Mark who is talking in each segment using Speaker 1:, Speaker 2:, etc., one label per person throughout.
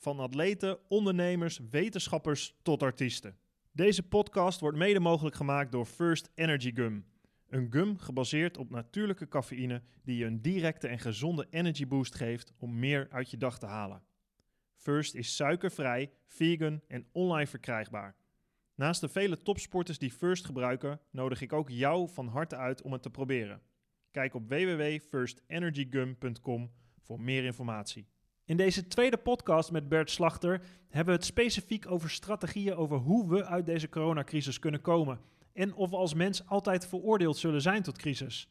Speaker 1: Van atleten, ondernemers, wetenschappers tot artiesten. Deze podcast wordt mede mogelijk gemaakt door First Energy Gum. Een gum gebaseerd op natuurlijke cafeïne die je een directe en gezonde energy boost geeft om meer uit je dag te halen. First is suikervrij, vegan en online verkrijgbaar. Naast de vele topsporters die First gebruiken, nodig ik ook jou van harte uit om het te proberen. Kijk op www.firstenergygum.com voor meer informatie. In deze tweede podcast met Bert Slachter hebben we het specifiek over strategieën over hoe we uit deze coronacrisis kunnen komen. En of we als mens altijd veroordeeld zullen zijn tot crisis.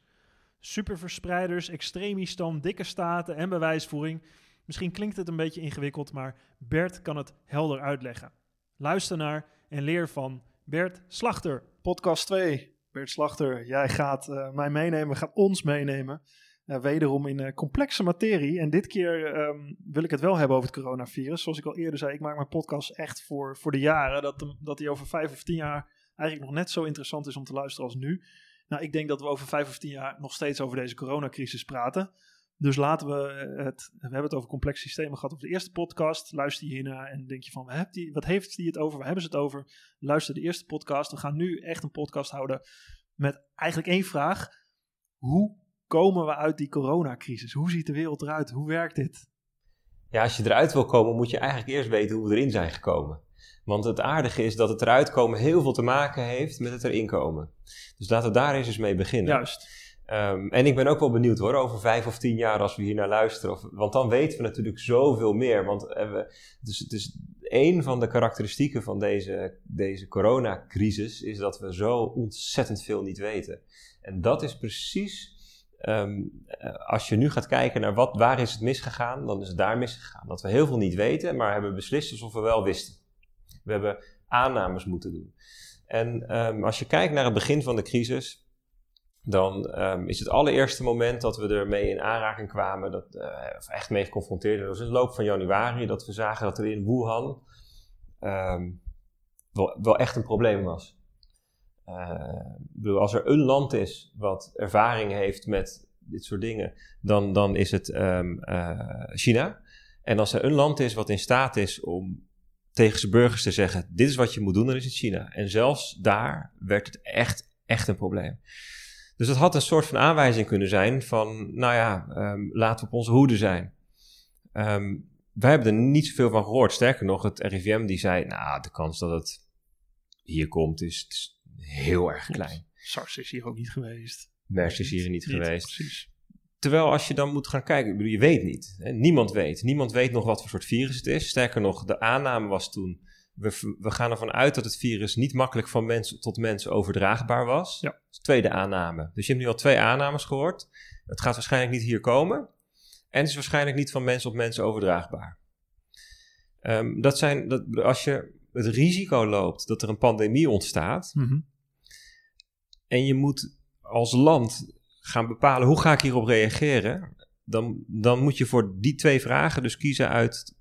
Speaker 1: Superverspreiders, extremistan, dikke staten en bewijsvoering. Misschien klinkt het een beetje ingewikkeld, maar Bert kan het helder uitleggen. Luister naar en leer van Bert Slachter.
Speaker 2: Podcast 2. Bert Slachter, jij gaat uh, mij meenemen, gaat ons meenemen. Wederom in uh, complexe materie. En dit keer um, wil ik het wel hebben over het coronavirus. Zoals ik al eerder zei, ik maak mijn podcast echt voor, voor de jaren. Dat, dat die over vijf of tien jaar eigenlijk nog net zo interessant is om te luisteren als nu. Nou, ik denk dat we over vijf of tien jaar nog steeds over deze coronacrisis praten. Dus laten we het. We hebben het over complexe systemen gehad op de eerste podcast. Luister je hiernaar en denk je van: wat heeft, die, wat heeft die het over? Waar hebben ze het over? Luister de eerste podcast. We gaan nu echt een podcast houden met eigenlijk één vraag: Hoe komen we uit die coronacrisis? Hoe ziet de wereld eruit? Hoe werkt dit?
Speaker 3: Ja, als je eruit wil komen, moet je eigenlijk eerst weten hoe we erin zijn gekomen. Want het aardige is dat het eruit komen heel veel te maken heeft met het erin komen. Dus laten we daar eens eens mee beginnen.
Speaker 2: Juist.
Speaker 3: Um, en ik ben ook wel benieuwd hoor, over vijf of tien jaar als we hier naar luisteren. Of, want dan weten we natuurlijk zoveel meer. Want uh, we, dus, dus een van de karakteristieken van deze, deze coronacrisis is dat we zo ontzettend veel niet weten. En dat is precies, um, als je nu gaat kijken naar wat, waar is het misgegaan, dan is het daar misgegaan. Dat we heel veel niet weten, maar hebben beslist alsof we wel wisten. We hebben aannames moeten doen. En um, als je kijkt naar het begin van de crisis, dan um, is het allereerste moment dat we ermee in aanraking kwamen, dat, uh, of echt mee geconfronteerd werden, was in de loop van januari, dat we zagen dat er in Wuhan wel, wel, echt een probleem was. Bedoel, als er een land is wat ervaring heeft met dit soort dingen, dan, dan is het um, uh, China. En als er een land is wat in staat is om tegen zijn burgers te zeggen: dit is wat je moet doen, dan is het China. En zelfs daar werd het echt, echt een probleem. Dus dat had een soort van aanwijzing kunnen zijn van, nou ja, um, laten we op onze hoede zijn. Um, wij hebben er niet zoveel van gehoord. Sterker nog, het RIVM die zei, nou, de kans dat het hier komt is heel erg klein.
Speaker 2: SARS is hier ook niet geweest.
Speaker 3: MERS is hier niet, niet geweest.
Speaker 2: Precies.
Speaker 3: Terwijl als je dan moet gaan kijken, ik bedoel, je weet niet. Hè? Niemand weet. Niemand weet nog wat voor soort virus het is. Sterker nog, de aanname was toen we, we, gaan ervan uit dat het virus niet makkelijk van mens tot mens overdraagbaar was.
Speaker 2: Ja.
Speaker 3: Dat is de tweede aanname. Dus je hebt nu al twee aannames gehoord. Het gaat waarschijnlijk niet hier komen. En het is waarschijnlijk niet van mens op mens overdraagbaar. Um, dat zijn, dat, als je het risico loopt dat er een pandemie ontstaat.
Speaker 2: Mm -hmm.
Speaker 3: En je moet als land gaan bepalen hoe ga ik hierop reageren. Dan, dan moet je voor die twee vragen dus kiezen uit.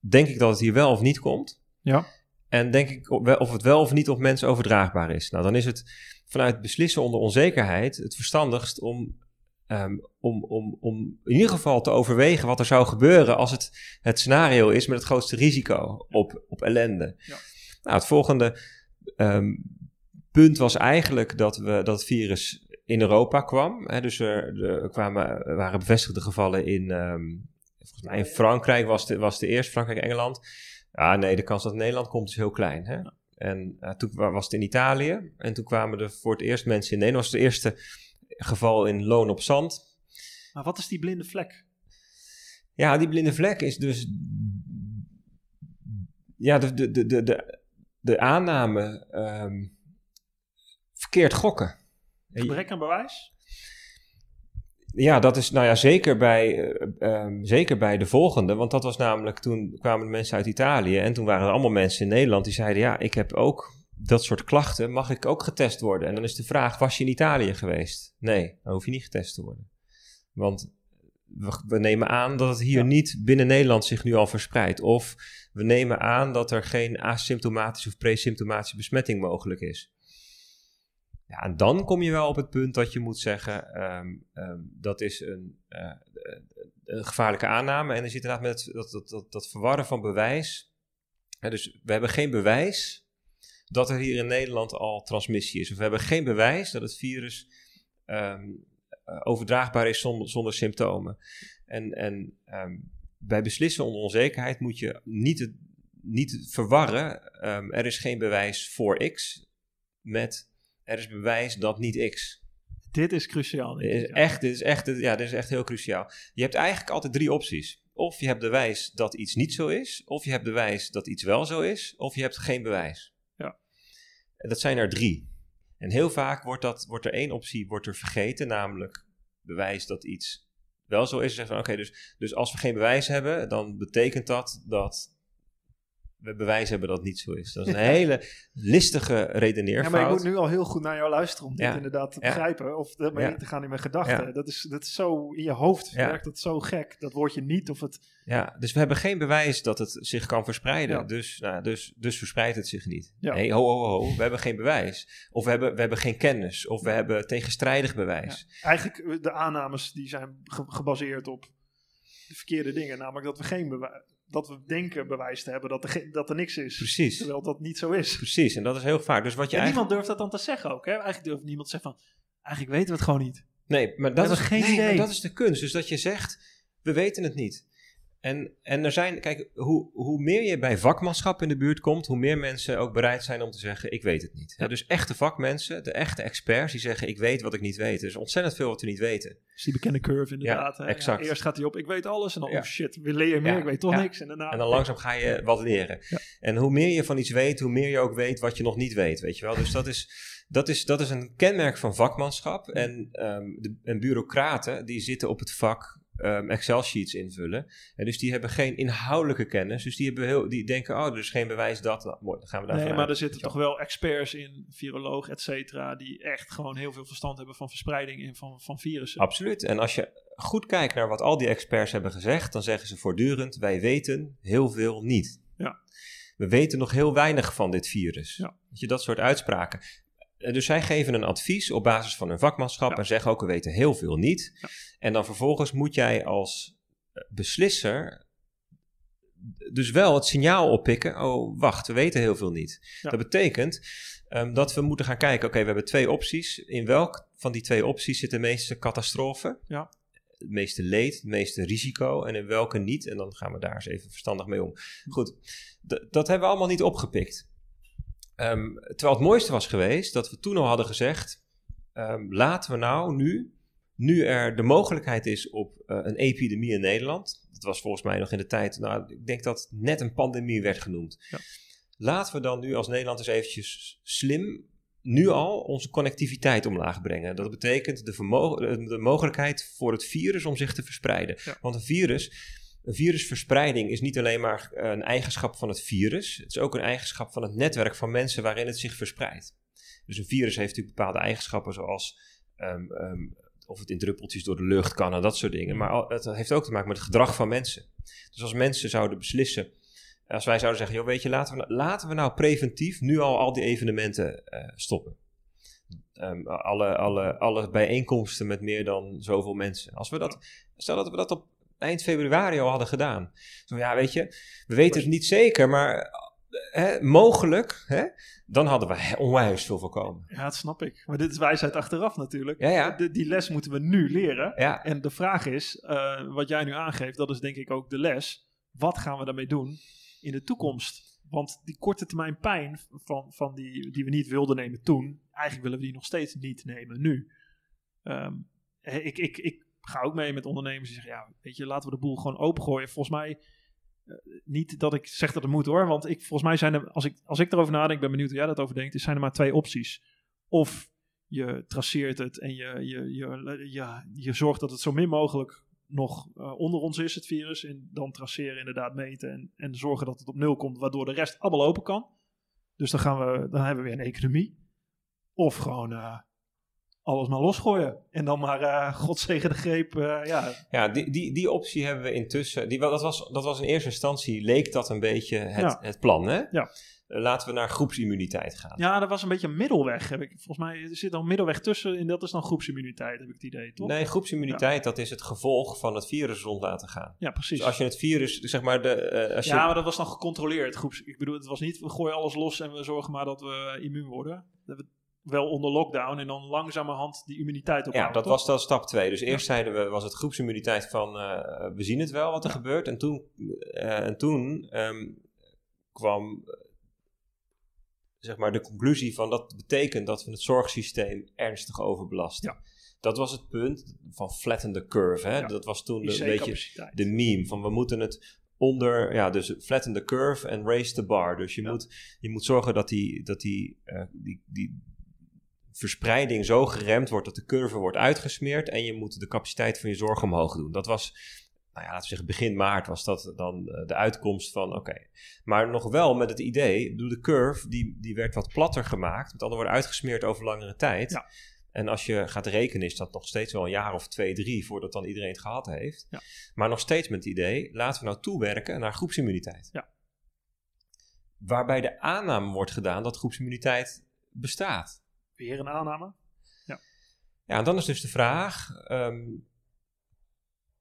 Speaker 3: Denk ik dat het hier wel of niet komt?
Speaker 2: Ja.
Speaker 3: En denk ik of het wel of niet op mensen overdraagbaar is. Nou, dan is het vanuit beslissen onder onzekerheid het verstandigst om, um, om, om, om in ieder geval te overwegen wat er zou gebeuren als het het scenario is met het grootste risico op, op ellende.
Speaker 2: Ja.
Speaker 3: Nou, het volgende um, punt was eigenlijk dat, we, dat het virus in Europa kwam. Hè, dus er, er kwamen, er waren bevestigde gevallen in, um, volgens mij in Frankrijk was de, was de eerste, Frankrijk, Engeland. Nee, de kans dat het Nederland komt is heel klein. Hè? Ja. En uh, toen was het in Italië. En toen kwamen er voor het eerst mensen in Nederland. Was het eerste geval in Loon op Zand.
Speaker 2: Maar wat is die blinde vlek?
Speaker 3: Ja, die blinde vlek is dus... Ja, de, de, de, de, de aanname... Um, verkeerd gokken.
Speaker 2: Gebrek aan bewijs?
Speaker 3: Ja, dat is nou ja, zeker bij, eh, ehm, zeker bij de volgende. Want dat was namelijk toen kwamen de mensen uit Italië. En toen waren er allemaal mensen in Nederland die zeiden: Ja, ik heb ook dat soort klachten. Mag ik ook getest worden? En dan is de vraag: Was je in Italië geweest? Nee, dan hoef je niet getest te worden. Want we, we nemen aan dat het hier
Speaker 2: Ja.
Speaker 3: niet binnen Nederland zich nu al verspreidt. Of we nemen aan dat er geen asymptomatische of presymptomatische besmetting mogelijk is. Ja, en dan kom je wel op het punt dat je moet zeggen, ehm, ehm, dat is een, eh, een gevaarlijke aanname. En er zit inderdaad met dat, dat, dat, dat verwarren van bewijs. Dus we hebben geen bewijs dat er hier in Nederland al transmissie is. Of we hebben geen bewijs dat het virus ehm, eh, overdraagbaar is zonder, zonder symptomen. En, en ehm, bij beslissen onder onzekerheid moet je niet, het, niet verwarren. ehm, er is geen bewijs voor X met er is bewijs dat niet X.
Speaker 2: Dit is cruciaal.
Speaker 3: Dit is, echt, dit, is echt, ja, dit is echt heel cruciaal. Je hebt eigenlijk altijd drie opties. Of je hebt bewijs dat iets niet zo is, of je hebt bewijs dat iets wel zo is, of je hebt geen bewijs. En Dat zijn er drie. En heel vaak wordt, dat, wordt er één optie wordt er vergeten, namelijk bewijs dat iets wel zo is. Zeggen oké, dus, dus als we geen bewijs hebben, dan betekent dat dat bewijs hebben dat het niet zo is. Dat is een hele listige
Speaker 2: Ja,
Speaker 3: redeneerfout.
Speaker 2: maar je moet nu al heel goed naar jou luisteren om dit
Speaker 3: Ja.
Speaker 2: inderdaad te
Speaker 3: Ja.
Speaker 2: begrijpen. Of ermee
Speaker 3: Ja.
Speaker 2: in te gaan in mijn gedachten. Dat, is, dat is zo in je hoofd werkt dat zo gek. Dat woordje niet of het...
Speaker 3: Ja, dus we hebben geen bewijs dat het zich kan verspreiden. Dus, nou, dus, dus verspreidt het zich niet. Nee, ho, ho, ho. We hebben geen bewijs. Of we hebben, we hebben geen kennis. Of we hebben tegenstrijdig bewijs.
Speaker 2: Eigenlijk eh, de aannames die zijn ge- gebaseerd op de verkeerde dingen. Namelijk dat we geen bewijs... Dat we denken bewijs te hebben dat er, dat er niks is.
Speaker 3: Precies.
Speaker 2: Terwijl dat niet zo is.
Speaker 3: Precies. En dat is heel vaak. Dus wat je
Speaker 2: En
Speaker 3: eigenlijk...
Speaker 2: niemand durft dat dan te zeggen ook. Hè? Eigenlijk durft niemand te zeggen van... Eigenlijk weten we het gewoon niet.
Speaker 3: Nee, maar dat, is,
Speaker 2: geen
Speaker 3: nee,
Speaker 2: idee.
Speaker 3: maar dat is de kunst. Dus dat je zegt, we weten het niet. En, en er zijn, kijk, hoe, hoe meer je bij vakmanschap in de buurt komt, hoe meer mensen ook bereid zijn om te zeggen, ik weet het niet. Ja, dus echte vakmensen, de echte experts, die zeggen, ik weet wat ik niet weet. Er is ontzettend veel wat we niet weten.
Speaker 2: Dus die bekende curve inderdaad. hè.
Speaker 3: exact.
Speaker 2: eerst gaat hij op, ik weet alles. En dan,
Speaker 3: Ja.
Speaker 2: oh shit, weer leer je meer,
Speaker 3: Ja,
Speaker 2: ik weet toch
Speaker 3: ja.
Speaker 2: niks. En daarna...
Speaker 3: En dan langzaam ga je wat leren.
Speaker 2: Ja.
Speaker 3: En hoe meer je van iets weet, hoe meer je ook weet wat je nog niet weet, weet je wel. Dus dat is, dat is, dat is een kenmerk van vakmanschap. En, ehm, de, en bureaucraten, die zitten op het vak ehm, Excel-sheets invullen. En dus die hebben geen inhoudelijke kennis. Dus die, hebben heel, die denken, oh, er is geen bewijs dat. Nou, mooi, dan gaan we daar
Speaker 2: Nee, maar er zitten toch wel experts in, viroloog, et cetera, die echt gewoon heel veel verstand hebben van verspreiding en van, van virussen.
Speaker 3: Absoluut. En als je goed kijkt naar wat al die experts hebben gezegd, dan zeggen ze voortdurend: wij weten heel veel niet.
Speaker 2: Ja.
Speaker 3: We weten nog heel weinig van dit virus.
Speaker 2: Ja.
Speaker 3: Weet je, dat soort uitspraken. Eh, Dus zij geven een advies op basis van hun vakmanschap
Speaker 2: Ja.
Speaker 3: en zeggen ook: we weten heel veel niet.
Speaker 2: Ja.
Speaker 3: En dan vervolgens moet jij als eh, beslisser dus wel het signaal oppikken: oh, wacht, we weten heel veel niet.
Speaker 2: Ja.
Speaker 3: Dat betekent ehm, dat we moeten gaan kijken: oké, we hebben twee opties. In welk van die twee opties zit de meeste catastrofe?
Speaker 2: Ja.
Speaker 3: Het meeste leed, het meeste risico en in welke niet? En dan gaan we daar eens even verstandig mee om. Goed, d- dat hebben we allemaal niet opgepikt. Ehm, terwijl het mooiste was geweest dat we toen al hadden gezegd: ehm, laten we nou nu, nu er de mogelijkheid is op eh, een epidemie in Nederland. Dat was volgens mij nog in de tijd, nou, ik denk dat net een pandemie werd genoemd.
Speaker 2: Ja.
Speaker 3: Laten we dan nu als Nederland eens eventjes slim nu al onze connectiviteit omlaag brengen. Dat betekent de, de mogelijkheid voor het virus om zich te verspreiden.
Speaker 2: Ja.
Speaker 3: Want een virus, een virusverspreiding is niet alleen maar eh, een eigenschap van het virus. Het is ook een eigenschap van het netwerk van mensen waarin het zich verspreidt. Dus een virus heeft natuurlijk bepaalde eigenschappen zoals ehm, ehm, of het in druppeltjes door de lucht kan en dat soort dingen. Maar al- het heeft ook te maken met het gedrag van mensen. Dus als mensen zouden beslissen, als wij zouden zeggen, joh, weet je, laten we, nou- laten we nou preventief nu al al die evenementen eh, stoppen. Ehm, alle, alle, alle bijeenkomsten met meer dan zoveel mensen. Als we dat, stel dat we dat op eind februari al hadden gedaan. Zo ja, weet je, we weten het niet zeker, maar eh, hè, mogelijk, hè, dan hadden we onwijs veel voorkomen.
Speaker 2: Ja, dat snap ik. Maar dit is wijsheid achteraf natuurlijk.
Speaker 3: Ja, ja.
Speaker 2: De- die les moeten we nu leren.
Speaker 3: Ja,
Speaker 2: En de vraag is, eh, wat jij nu aangeeft, dat is denk ik ook de les. Wat gaan we daarmee doen in de toekomst? Want die korte termijn pijn van, van die, die we niet wilden nemen toen, eigenlijk willen we die nog steeds niet nemen nu. Ehm, ik, ik, ik ga ook mee met ondernemers die zeggen, ja, weet je, laten we de boel gewoon opengooien. Volgens mij, eh, niet dat ik zeg dat het moet hoor, want ik, volgens mij zijn er, als ik, als ik erover nadenk, ben benieuwd hoe jij dat over denkt, zijn er maar twee opties. Of je traceert het en je, je, je, je, zorgt dat het zo min mogelijk nog uh, onder ons is, het virus. En dan traceren, inderdaad meten en, en zorgen dat het op nul komt, waardoor de rest allemaal open kan. Dus dan, gaan we, dan hebben we weer een economie. Of gewoon uh, alles maar losgooien. En dan maar uh, godzegen de greep. ja,
Speaker 3: ja die, die, die optie hebben we intussen. Die, dat, was, dat was in eerste instantie, leek dat een beetje het, ja. het plan. Hè?
Speaker 2: Ja.
Speaker 3: Eh, laten we naar groepsimmuniteit gaan.
Speaker 2: Ja, dat was een beetje een middelweg. Heb ik, volgens mij er zit een middelweg tussen en dat is dan groepsimmuniteit, heb ik het idee, toch?
Speaker 3: Nee, groepsimmuniteit, dat is het gevolg van het virus rond laten gaan.
Speaker 2: Ja, precies.
Speaker 3: Dus als je het virus, zeg maar... De, uh, als
Speaker 2: ja, maar dat was dan gecontroleerd. Groeps, ik bedoel, het was niet, we gooien alles los en we zorgen maar dat we immuun worden. Wel onder lockdown en dan langzamerhand die immuniteit opbouwen.
Speaker 3: Ja, dat was dan stap 2. Dus eerst zeiden we, was het groepsimmuniteit van, uh, we zien het wel wat er gebeurt. En toen, uh, en toen um, kwam zeg maar, de conclusie van dat betekent dat we het zorgsysteem ernstig overbelasten.
Speaker 2: Ja.
Speaker 3: Dat was het punt van flatten the curve. Hè? Dat was toen een beetje de meme van we moeten het onder, ja, dus flatten the curve en raise the bar. Dus je, moet, je moet zorgen dat die, dat die, uh, die, die verspreiding zo geremd wordt dat de curve wordt uitgesmeerd en je moet de capaciteit van je zorg omhoog doen. Dat was nou ja, laten we zeggen begin maart was dat dan eh, de uitkomst van oké. Maar nog wel met het idee, de curve die, die werd wat platter gemaakt. Met andere woorden uitgesmeerd over langere tijd.
Speaker 2: Ja.
Speaker 3: En als je gaat rekenen is dat nog steeds wel een jaar of twee, drie voordat dan iedereen het gehad heeft.
Speaker 2: Ja.
Speaker 3: Maar nog steeds met het idee, laten we nou toewerken naar groepsimmuniteit.
Speaker 2: Ja.
Speaker 3: Waarbij de aanname wordt gedaan dat groepsimmuniteit bestaat.
Speaker 2: Weer een aanname? Ja.
Speaker 3: Ja, en dan is dus de vraag, ehm,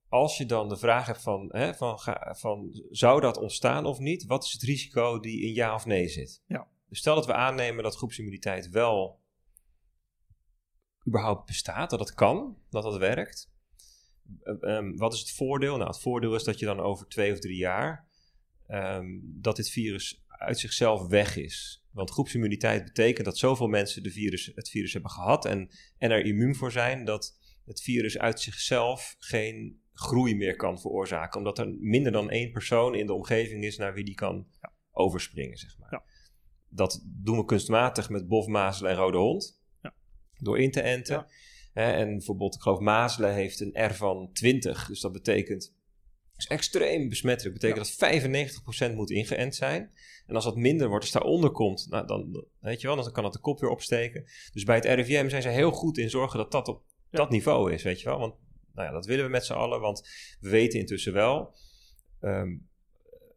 Speaker 3: als je dan de vraag hebt van, hè, van, van zou dat ontstaan of niet, wat is het risico die in ja of nee zit?
Speaker 2: Ja.
Speaker 3: Dus stel dat we aannemen dat groepsimmuniteit wel überhaupt bestaat, dat het kan, dat dat werkt. Um, wat is het voordeel? Nou, het voordeel is dat je dan over twee of drie jaar um, dat dit virus uit zichzelf weg is. Want groepsimmuniteit betekent dat zoveel mensen de virus, het virus hebben gehad en, en er immuun voor zijn, dat het virus uit zichzelf geen groei meer kan veroorzaken. Omdat er minder dan één persoon in de omgeving is naar wie die kan
Speaker 2: ja.
Speaker 3: overspringen, zeg maar.
Speaker 2: Ja.
Speaker 3: Dat doen we kunstmatig met bof, mazelen en rode hond.
Speaker 2: Ja.
Speaker 3: Door in te enten. en bijvoorbeeld, ik geloof mazelen heeft een R van 20. Dus dat betekent... is extreem besmettelijk. Dat betekent dat 95% moet ingeënt zijn. En als dat minder wordt, als daaronder komt, nou, dan, weet je wel, dan kan dat de kop weer opsteken. Dus bij het RIVM zijn ze heel goed in zorgen dat dat op dat niveau is, weet je wel. Want nou ja, dat willen we met z'n allen, want we weten intussen wel, um,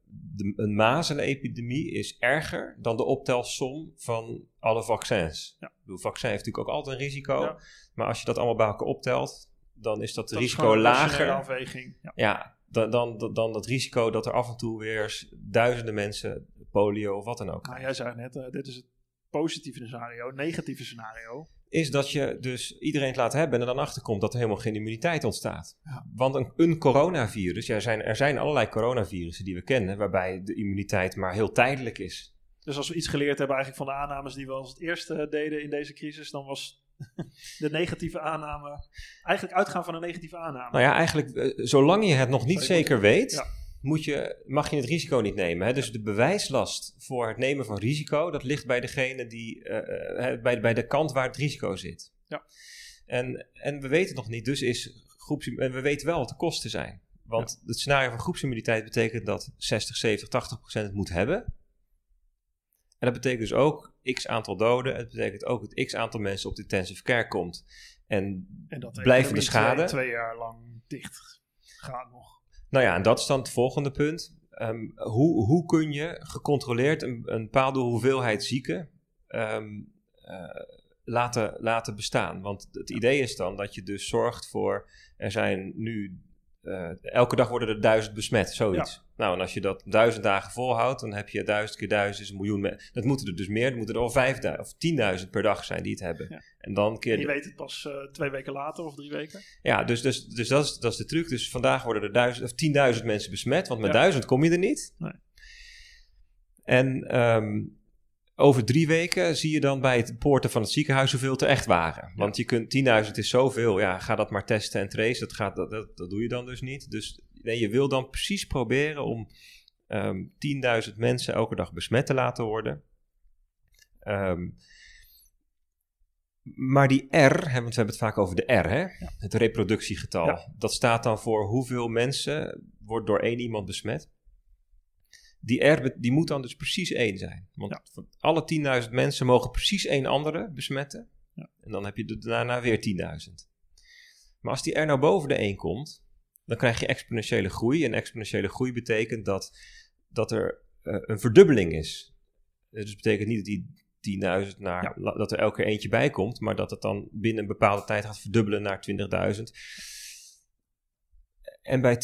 Speaker 3: de, een mazelenepidemie is erger dan de optelsom van alle vaccins.
Speaker 2: Ja.
Speaker 3: Het vaccin heeft natuurlijk ook altijd een risico,
Speaker 2: ja.
Speaker 3: maar als je dat allemaal bij elkaar optelt, dan is dat,
Speaker 2: dat
Speaker 3: risico
Speaker 2: is
Speaker 3: lager.
Speaker 2: afweging.
Speaker 3: Ja, ja dan, dan, dan, dat risico dat er af en toe weer duizenden mensen polio of wat dan ook.
Speaker 2: Maar jij zei net, uh, dit is het positieve scenario, negatieve scenario
Speaker 3: is dat je dus iedereen het laat hebben en er dan achter komt dat er helemaal geen immuniteit ontstaat.
Speaker 2: Ja.
Speaker 3: Want een, een coronavirus, ja, er, zijn, er zijn allerlei coronavirussen die we kennen, waarbij de immuniteit maar heel tijdelijk is.
Speaker 2: Dus als we iets geleerd hebben eigenlijk van de aannames die we als het eerste deden in deze crisis, dan was de negatieve aanname eigenlijk uitgaan van een negatieve aanname.
Speaker 3: Nou ja, eigenlijk, uh, zolang je het nog niet
Speaker 2: Sorry,
Speaker 3: zeker weet,
Speaker 2: Ja.
Speaker 3: moet je, mag je het risico niet nemen. Hè? Dus de bewijslast voor het nemen van risico, dat ligt bij degene die, uh, uh, bij, bij de kant waar het risico zit.
Speaker 2: Ja.
Speaker 3: En, en we weten het nog niet, dus is groeps, en we weten wel wat de kosten zijn. Want het scenario van groepsimmuniteit betekent dat 60, 70, 80 procent het moet hebben. En dat betekent dus ook x aantal doden. Het betekent ook dat x aantal mensen op de intensive care komt. En,
Speaker 2: En dat de
Speaker 3: blijvende schade.
Speaker 2: Twee, twee jaar lang dicht gaat nog.
Speaker 3: Nou ja, en dat is dan het volgende punt. Ehm, hoe, hoe kun je gecontroleerd een, een bepaalde hoeveelheid zieken ehm, eh, laten, laten bestaan? Want het idee is dan dat je dus zorgt voor, er zijn nu, eh, elke dag worden er duizend besmet, zoiets. Nou, en als je dat duizend dagen volhoudt, dan heb je duizend keer duizend is een miljoen. me- Dat moeten er dus meer, er moeten er al vijfduizend of tienduizend per dag zijn die het hebben.
Speaker 2: Ja.
Speaker 3: En dan keer
Speaker 2: En je weet het pas eh, twee weken later of drie weken.
Speaker 3: ja, dus, dus, dus dat, is, dat is de truc. Dus vandaag worden er duizend, of 10.000 mensen besmet, want met
Speaker 2: Ja.
Speaker 3: duizend kom je er niet.
Speaker 2: Nee.
Speaker 3: En ehm, over drie weken zie je dan bij het poorten van het ziekenhuis hoeveel het er echt waren. Want je kunt 10.000 is zoveel, ja, ga dat maar testen en tracen. Dat, gaat, dat, dat, dat doe je dan dus niet. Dus nee, je wil dan precies proberen om ehm 10.000 mensen elke dag besmet te laten worden. Ehm, Maar die R, hè, want we hebben het vaak over de R, hè? het reproductiegetal.
Speaker 2: Ja.
Speaker 3: Dat staat dan voor hoeveel mensen wordt door één iemand besmet. Die R die moet dan dus precies één zijn. Want
Speaker 2: Ja.
Speaker 3: alle 10.000 mensen mogen precies één andere besmetten.
Speaker 2: Ja.
Speaker 3: En dan heb je er daarna weer 10.000. Maar als die R nou boven de 1 komt, dan krijg je exponentiële groei. En exponentiële groei betekent dat, dat er eh, een verdubbeling is. Eh, Dus dat betekent niet dat die 10.000 naar,
Speaker 2: Ja.
Speaker 3: dat er elke keer eentje bij komt, maar dat het dan binnen een bepaalde tijd gaat verdubbelen naar 20.000. En bij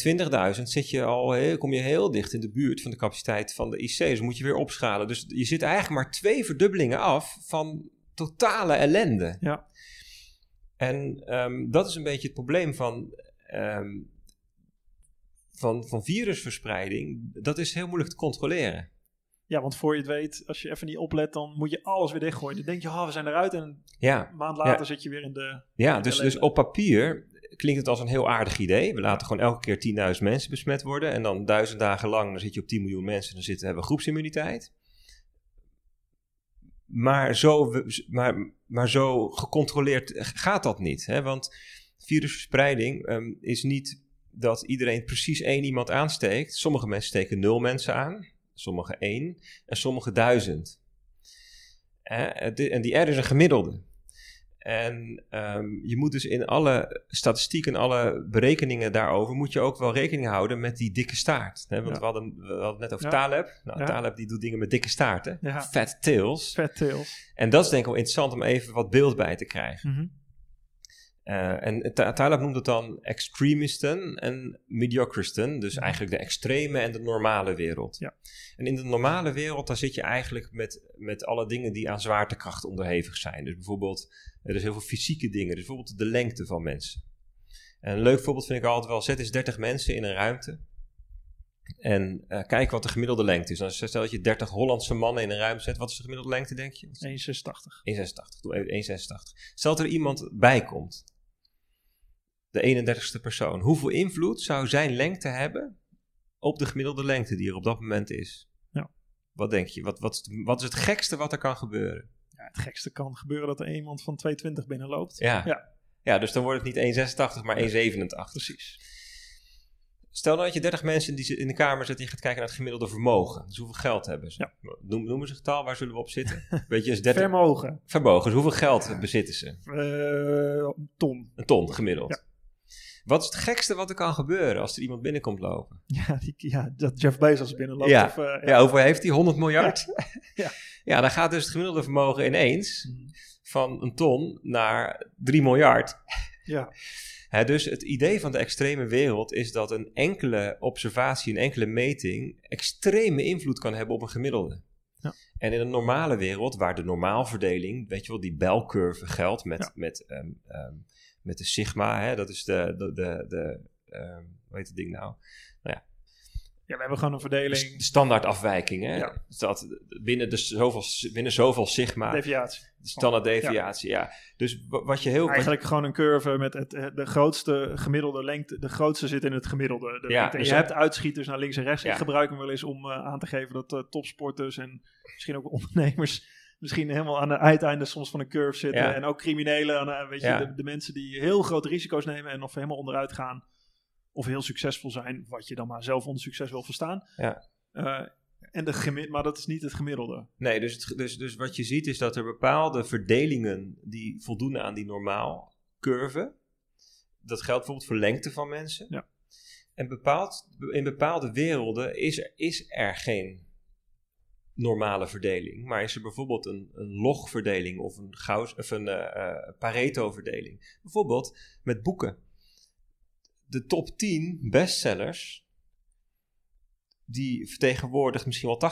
Speaker 3: 20.000 zit je al heel, kom je heel dicht in de buurt van de capaciteit van de IC. Dus moet je weer opschalen. Dus je zit eigenlijk maar twee verdubbelingen af van totale ellende.
Speaker 2: Ja.
Speaker 3: En ehm, dat is een beetje het probleem van, ehm, van, van virusverspreiding. Dat is heel moeilijk te controleren.
Speaker 2: Ja, want voor je het weet, als je even niet oplet, dan moet je alles weer dichtgooien. Dan denk je, oh, we zijn eruit. En een maand later
Speaker 3: Ja.
Speaker 2: zit je weer in de...
Speaker 3: ja dus, dus op papier klinkt het als een heel aardig idee. We laten gewoon elke keer 10.000 mensen besmet worden. En dan duizend dagen lang, dan zit je op 10 miljoen mensen. Dan zitten, hebben we groepsimmuniteit. Maar zo, maar, maar zo gecontroleerd gaat dat niet. Hè? Want virusverspreiding ehm, is niet dat iedereen precies één iemand aansteekt. Sommige mensen steken nul mensen aan, sommige één en sommige duizend. En die R is een gemiddelde. En ehm, je moet dus in alle statistieken en alle berekeningen daarover, moet je ook wel rekening houden met die dikke staart. Hè? Want
Speaker 2: Ja.
Speaker 3: we, hadden, we hadden het net over
Speaker 2: Ja.
Speaker 3: Taleb. Nou,
Speaker 2: Ja.
Speaker 3: Taleb die doet dingen met dikke staarten. Fat tails.
Speaker 2: Fat tails.
Speaker 3: En dat is denk ik wel interessant om even wat beeld bij te krijgen.
Speaker 2: Mhm.
Speaker 3: Eh, en Ta- Taleb noemt het dan extremisten en mediocristen. Dus
Speaker 2: Mhm.
Speaker 3: eigenlijk de extreme en de normale wereld.
Speaker 2: Ja.
Speaker 3: En in de normale wereld, daar zit je eigenlijk met, met alle dingen die aan zwaartekracht onderhevig zijn. Dus bijvoorbeeld, er is heel veel fysieke dingen. Dus bijvoorbeeld de lengte van mensen. En een leuk voorbeeld vind ik altijd wel, zet eens 30 mensen in een ruimte. En eh, kijk wat de gemiddelde lengte is. Dan stel dat je 30 Hollandse mannen in een ruimte zet. Wat is de gemiddelde lengte, denk je?
Speaker 2: 1,86.
Speaker 3: 1,86. Doe even 1,86. Stel dat er iemand bij komt. De 31ste persoon. Hoeveel invloed zou zijn lengte hebben op de gemiddelde lengte die er op dat moment is?
Speaker 2: Ja.
Speaker 3: Wat denk je? Wat, wat, wat is het gekste wat er kan gebeuren?
Speaker 2: Ja, het gekste kan gebeuren dat er iemand van 2,20 binnenloopt.
Speaker 3: Ja.
Speaker 2: Ja.
Speaker 3: ja, dus dan wordt het niet 1,86, maar 1,87.
Speaker 2: Precies.
Speaker 3: Stel nou dat je 30 mensen die ze in de kamer zet en je gaat kijken naar het gemiddelde vermogen. Dus hoeveel geld hebben ze?
Speaker 2: Ja.
Speaker 3: Noem, noemen ze een getal, waar zullen we op zitten? Weet je, is 30
Speaker 2: Vermogen.
Speaker 3: vermogen. Dus hoeveel geld bezitten ze?
Speaker 2: Eh, ton.
Speaker 3: Een ton gemiddeld.
Speaker 2: Ja.
Speaker 3: Wat is het gekste wat er kan gebeuren als er iemand binnenkomt lopen?
Speaker 2: Ja, die, ja, dat Jeff Bezos binnenloopt.
Speaker 3: Ja.
Speaker 2: Of, eh,
Speaker 3: Ja, hoeveel heeft hij? 100 miljard?
Speaker 2: Ja.
Speaker 3: ja, dan gaat dus het gemiddelde vermogen ineens
Speaker 2: Mhm.
Speaker 3: van een ton naar 3 miljard.
Speaker 2: ja.
Speaker 3: Dus het idee van de extreme wereld is dat een enkele observatie, een enkele meting extreme invloed kan hebben op een gemiddelde.
Speaker 2: Ja.
Speaker 3: En in een normale wereld, waar de normaalverdeling, weet je wel, die belcurve geldt met,
Speaker 2: Ja.
Speaker 3: met, ehm, ehm, met de sigma, hè, dat is de, de, de, de ehm, hoe heet het ding nou?
Speaker 2: ja, we hebben gewoon een
Speaker 3: De
Speaker 2: verdeling.
Speaker 3: standaardafwijking, hè?
Speaker 2: Ja.
Speaker 3: Dat binnen, de zoveel, binnen zoveel sigma,
Speaker 2: Deviatie.
Speaker 3: de standaarddeviatie, ja. Dus wa- wat je heel... wat-
Speaker 2: Eigenlijk gewoon een curve met het, eh, de grootste gemiddelde lengte. De grootste zit in het gemiddelde. De
Speaker 3: Ja.
Speaker 2: En
Speaker 3: dus
Speaker 2: je hebt uitschieters naar links en rechts.
Speaker 3: Ja.
Speaker 2: Ik gebruik hem wel eens om eh, aan te geven dat eh, topsporters en misschien ook ondernemers misschien helemaal aan het uiteinde soms van een curve zitten.
Speaker 3: Ja.
Speaker 2: En ook criminelen, weet je,
Speaker 3: Ja.
Speaker 2: de, de mensen die heel grote risico's nemen en of helemaal onderuit gaan. Of heel succesvol zijn, wat je dan maar zelf onder succes wil verstaan.
Speaker 3: Ja.
Speaker 2: Eh, en de gemi- maar dat is niet het gemiddelde.
Speaker 3: Nee, dus, het, dus, dus wat je ziet is dat er bepaalde verdelingen die voldoen aan die normaal curve. Dat geldt bijvoorbeeld voor lengte van mensen.
Speaker 2: Ja.
Speaker 3: En bepaald, in bepaalde werelden is er, is er geen normale verdeling. Maar is er bijvoorbeeld een, een logverdeling of een, Gauss, of een eh, Pareto-verdeling. Bijvoorbeeld met boeken. De top 10 bestsellers die vertegenwoordigt misschien wel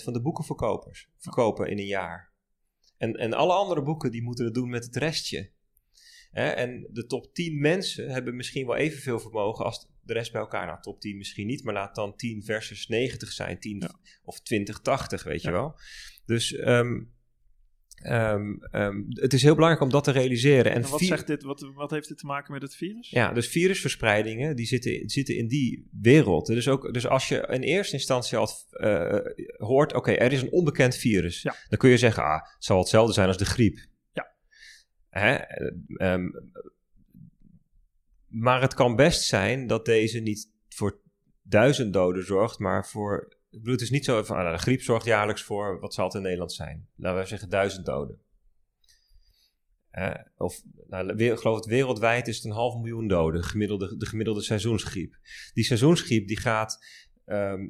Speaker 3: 80% van de boekenverkopers verkopen in een jaar. En, en alle andere boeken die moeten het doen met het restje. Hè? En de top 10 mensen hebben misschien wel evenveel vermogen als de rest bij elkaar. Nou, top 10 misschien niet, maar laat dan 10 versus 90 zijn. 10
Speaker 2: Ja.
Speaker 3: of 20, 80, weet je wel. Dus ehm, ehm, ehm, het is heel belangrijk om dat te realiseren. En
Speaker 2: En wat, zegt dit, wat, wat heeft dit te maken met het virus?
Speaker 3: ja, dus virusverspreidingen die zitten, zitten in die wereld. Dus, ook, dus als je in eerste instantie al eh, hoort, oké, er is een onbekend virus.
Speaker 2: Ja.
Speaker 3: Dan kun je zeggen, ah, het zal hetzelfde zijn als de griep.
Speaker 2: Ja.
Speaker 3: Hè? Ehm, maar het kan best zijn dat deze niet voor duizend doden zorgt, maar voor. Ik bedoel, het is niet zo van ah, de griep zorgt jaarlijks voor, wat zal het in Nederland zijn? Laten we zeggen duizend doden. Eh, of, nou, ik geloof het wereldwijd is het een half miljoen doden, gemiddelde, de gemiddelde seizoensgriep. Die seizoensgriep die gaat ehm,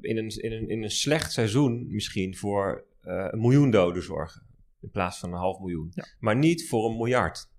Speaker 3: in, een, in, een, in een slecht seizoen misschien voor uh, een miljoen doden zorgen. In plaats van een half miljoen. Maar niet voor een miljard.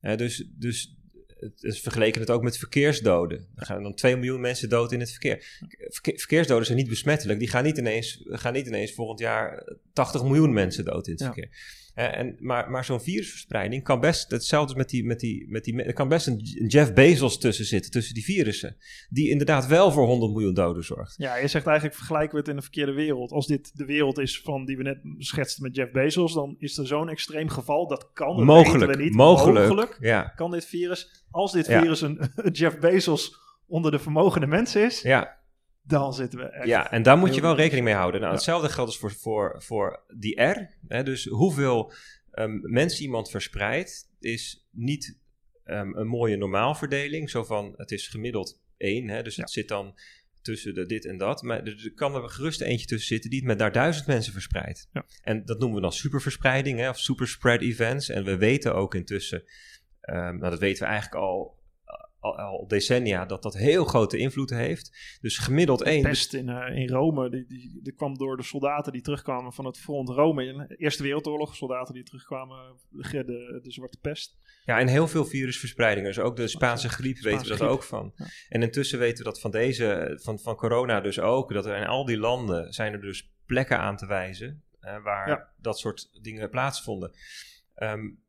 Speaker 3: Dus, dus het is vergeleken het ook met verkeersdoden. Er gaan dan 2 miljoen mensen dood in het verkeer. verkeersdoden zijn niet besmettelijk. Die gaan niet ineens, gaan niet ineens volgend jaar 80 miljoen mensen dood in het verkeer. Uh, en, maar maar zo'n virusverspreiding kan best, hetzelfde met die, met die, met die, er kan best een Jeff Bezos tussen zitten, tussen die virussen, die inderdaad wel voor 100 miljoen doden zorgt.
Speaker 2: Ja, je zegt eigenlijk vergelijken we het in de verkeerde wereld. Als dit de wereld is van die we net schetsten met Jeff Bezos, dan is er zo'n extreem geval, dat kan,
Speaker 3: mogelijk,
Speaker 2: we niet.
Speaker 3: Mogelijk, mogelijk
Speaker 2: ja. kan dit virus, als dit virus een, een Jeff Bezos onder de vermogende mensen is,
Speaker 3: ja
Speaker 2: dan zitten we echt.
Speaker 3: Ja, en daar moet je wel rekening mee houden. Nou, hetzelfde geldt dus voor, voor, voor die R. Hè, dus hoeveel um, mensen iemand verspreidt, is niet um, een mooie normaalverdeling. Zo van het is gemiddeld één, hè, dus het zit dan tussen de dit en dat. Maar er kan er gerust eentje tussen zitten die het met daar duizend mensen verspreidt. Ja. En dat noemen we dan superverspreiding hè, of superspread events. En we weten ook intussen, um, nou dat weten we eigenlijk al al, al, decennia dat dat heel grote invloed heeft. Dus gemiddeld één.
Speaker 2: pest in, uh, in Rome, die, die, die, kwam door de soldaten die terugkwamen van het front Rome in de Eerste Wereldoorlog. Soldaten die terugkwamen, de, de, de zwarte pest.
Speaker 3: Ja, en heel veel virusverspreidingen. Dus ook de Spaanse griep weten we dat ook van. En intussen weten we dat van deze, van, van corona dus ook. Dat er in al die landen zijn er dus plekken aan te wijzen uh, waar dat soort dingen plaatsvonden. Um,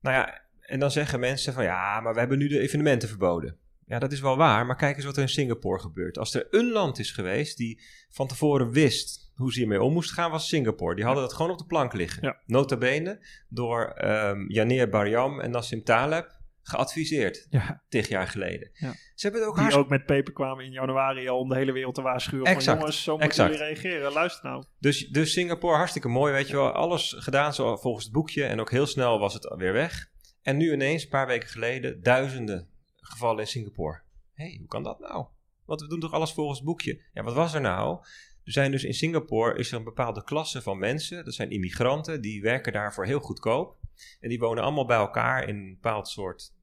Speaker 3: nou ja, en dan zeggen mensen van ja, maar we hebben nu de evenementen verboden. Ja, dat is wel waar, maar kijk eens wat er in Singapore gebeurt. Als er een land is geweest die van tevoren wist hoe ze hiermee om moest gaan, was Singapore. Die hadden dat gewoon op de plank liggen. Ja. Nota bene door um, Yanir Baryam en Nassim Taleb geadviseerd, ja. tig jaar geleden. Ja.
Speaker 2: Ze hebben het ook Die ook met paper kwamen in januari al om de hele wereld te waarschuwen exact, van jongens, zo moeten jullie reageren, luister nou.
Speaker 3: Dus, dus Singapore, hartstikke mooi, weet je wel. Alles gedaan zo volgens het boekje en ook heel snel was het weer weg. En nu ineens, een paar weken geleden, duizenden gevallen in Singapore. Hé, hey, hoe kan dat nou? Want we doen toch alles volgens het boekje? Ja, wat was er nou? Er zijn dus in Singapore is er een bepaalde klasse van mensen. Dat zijn immigranten, die werken daarvoor heel goedkoop. En die wonen allemaal bij elkaar in een bepaald soort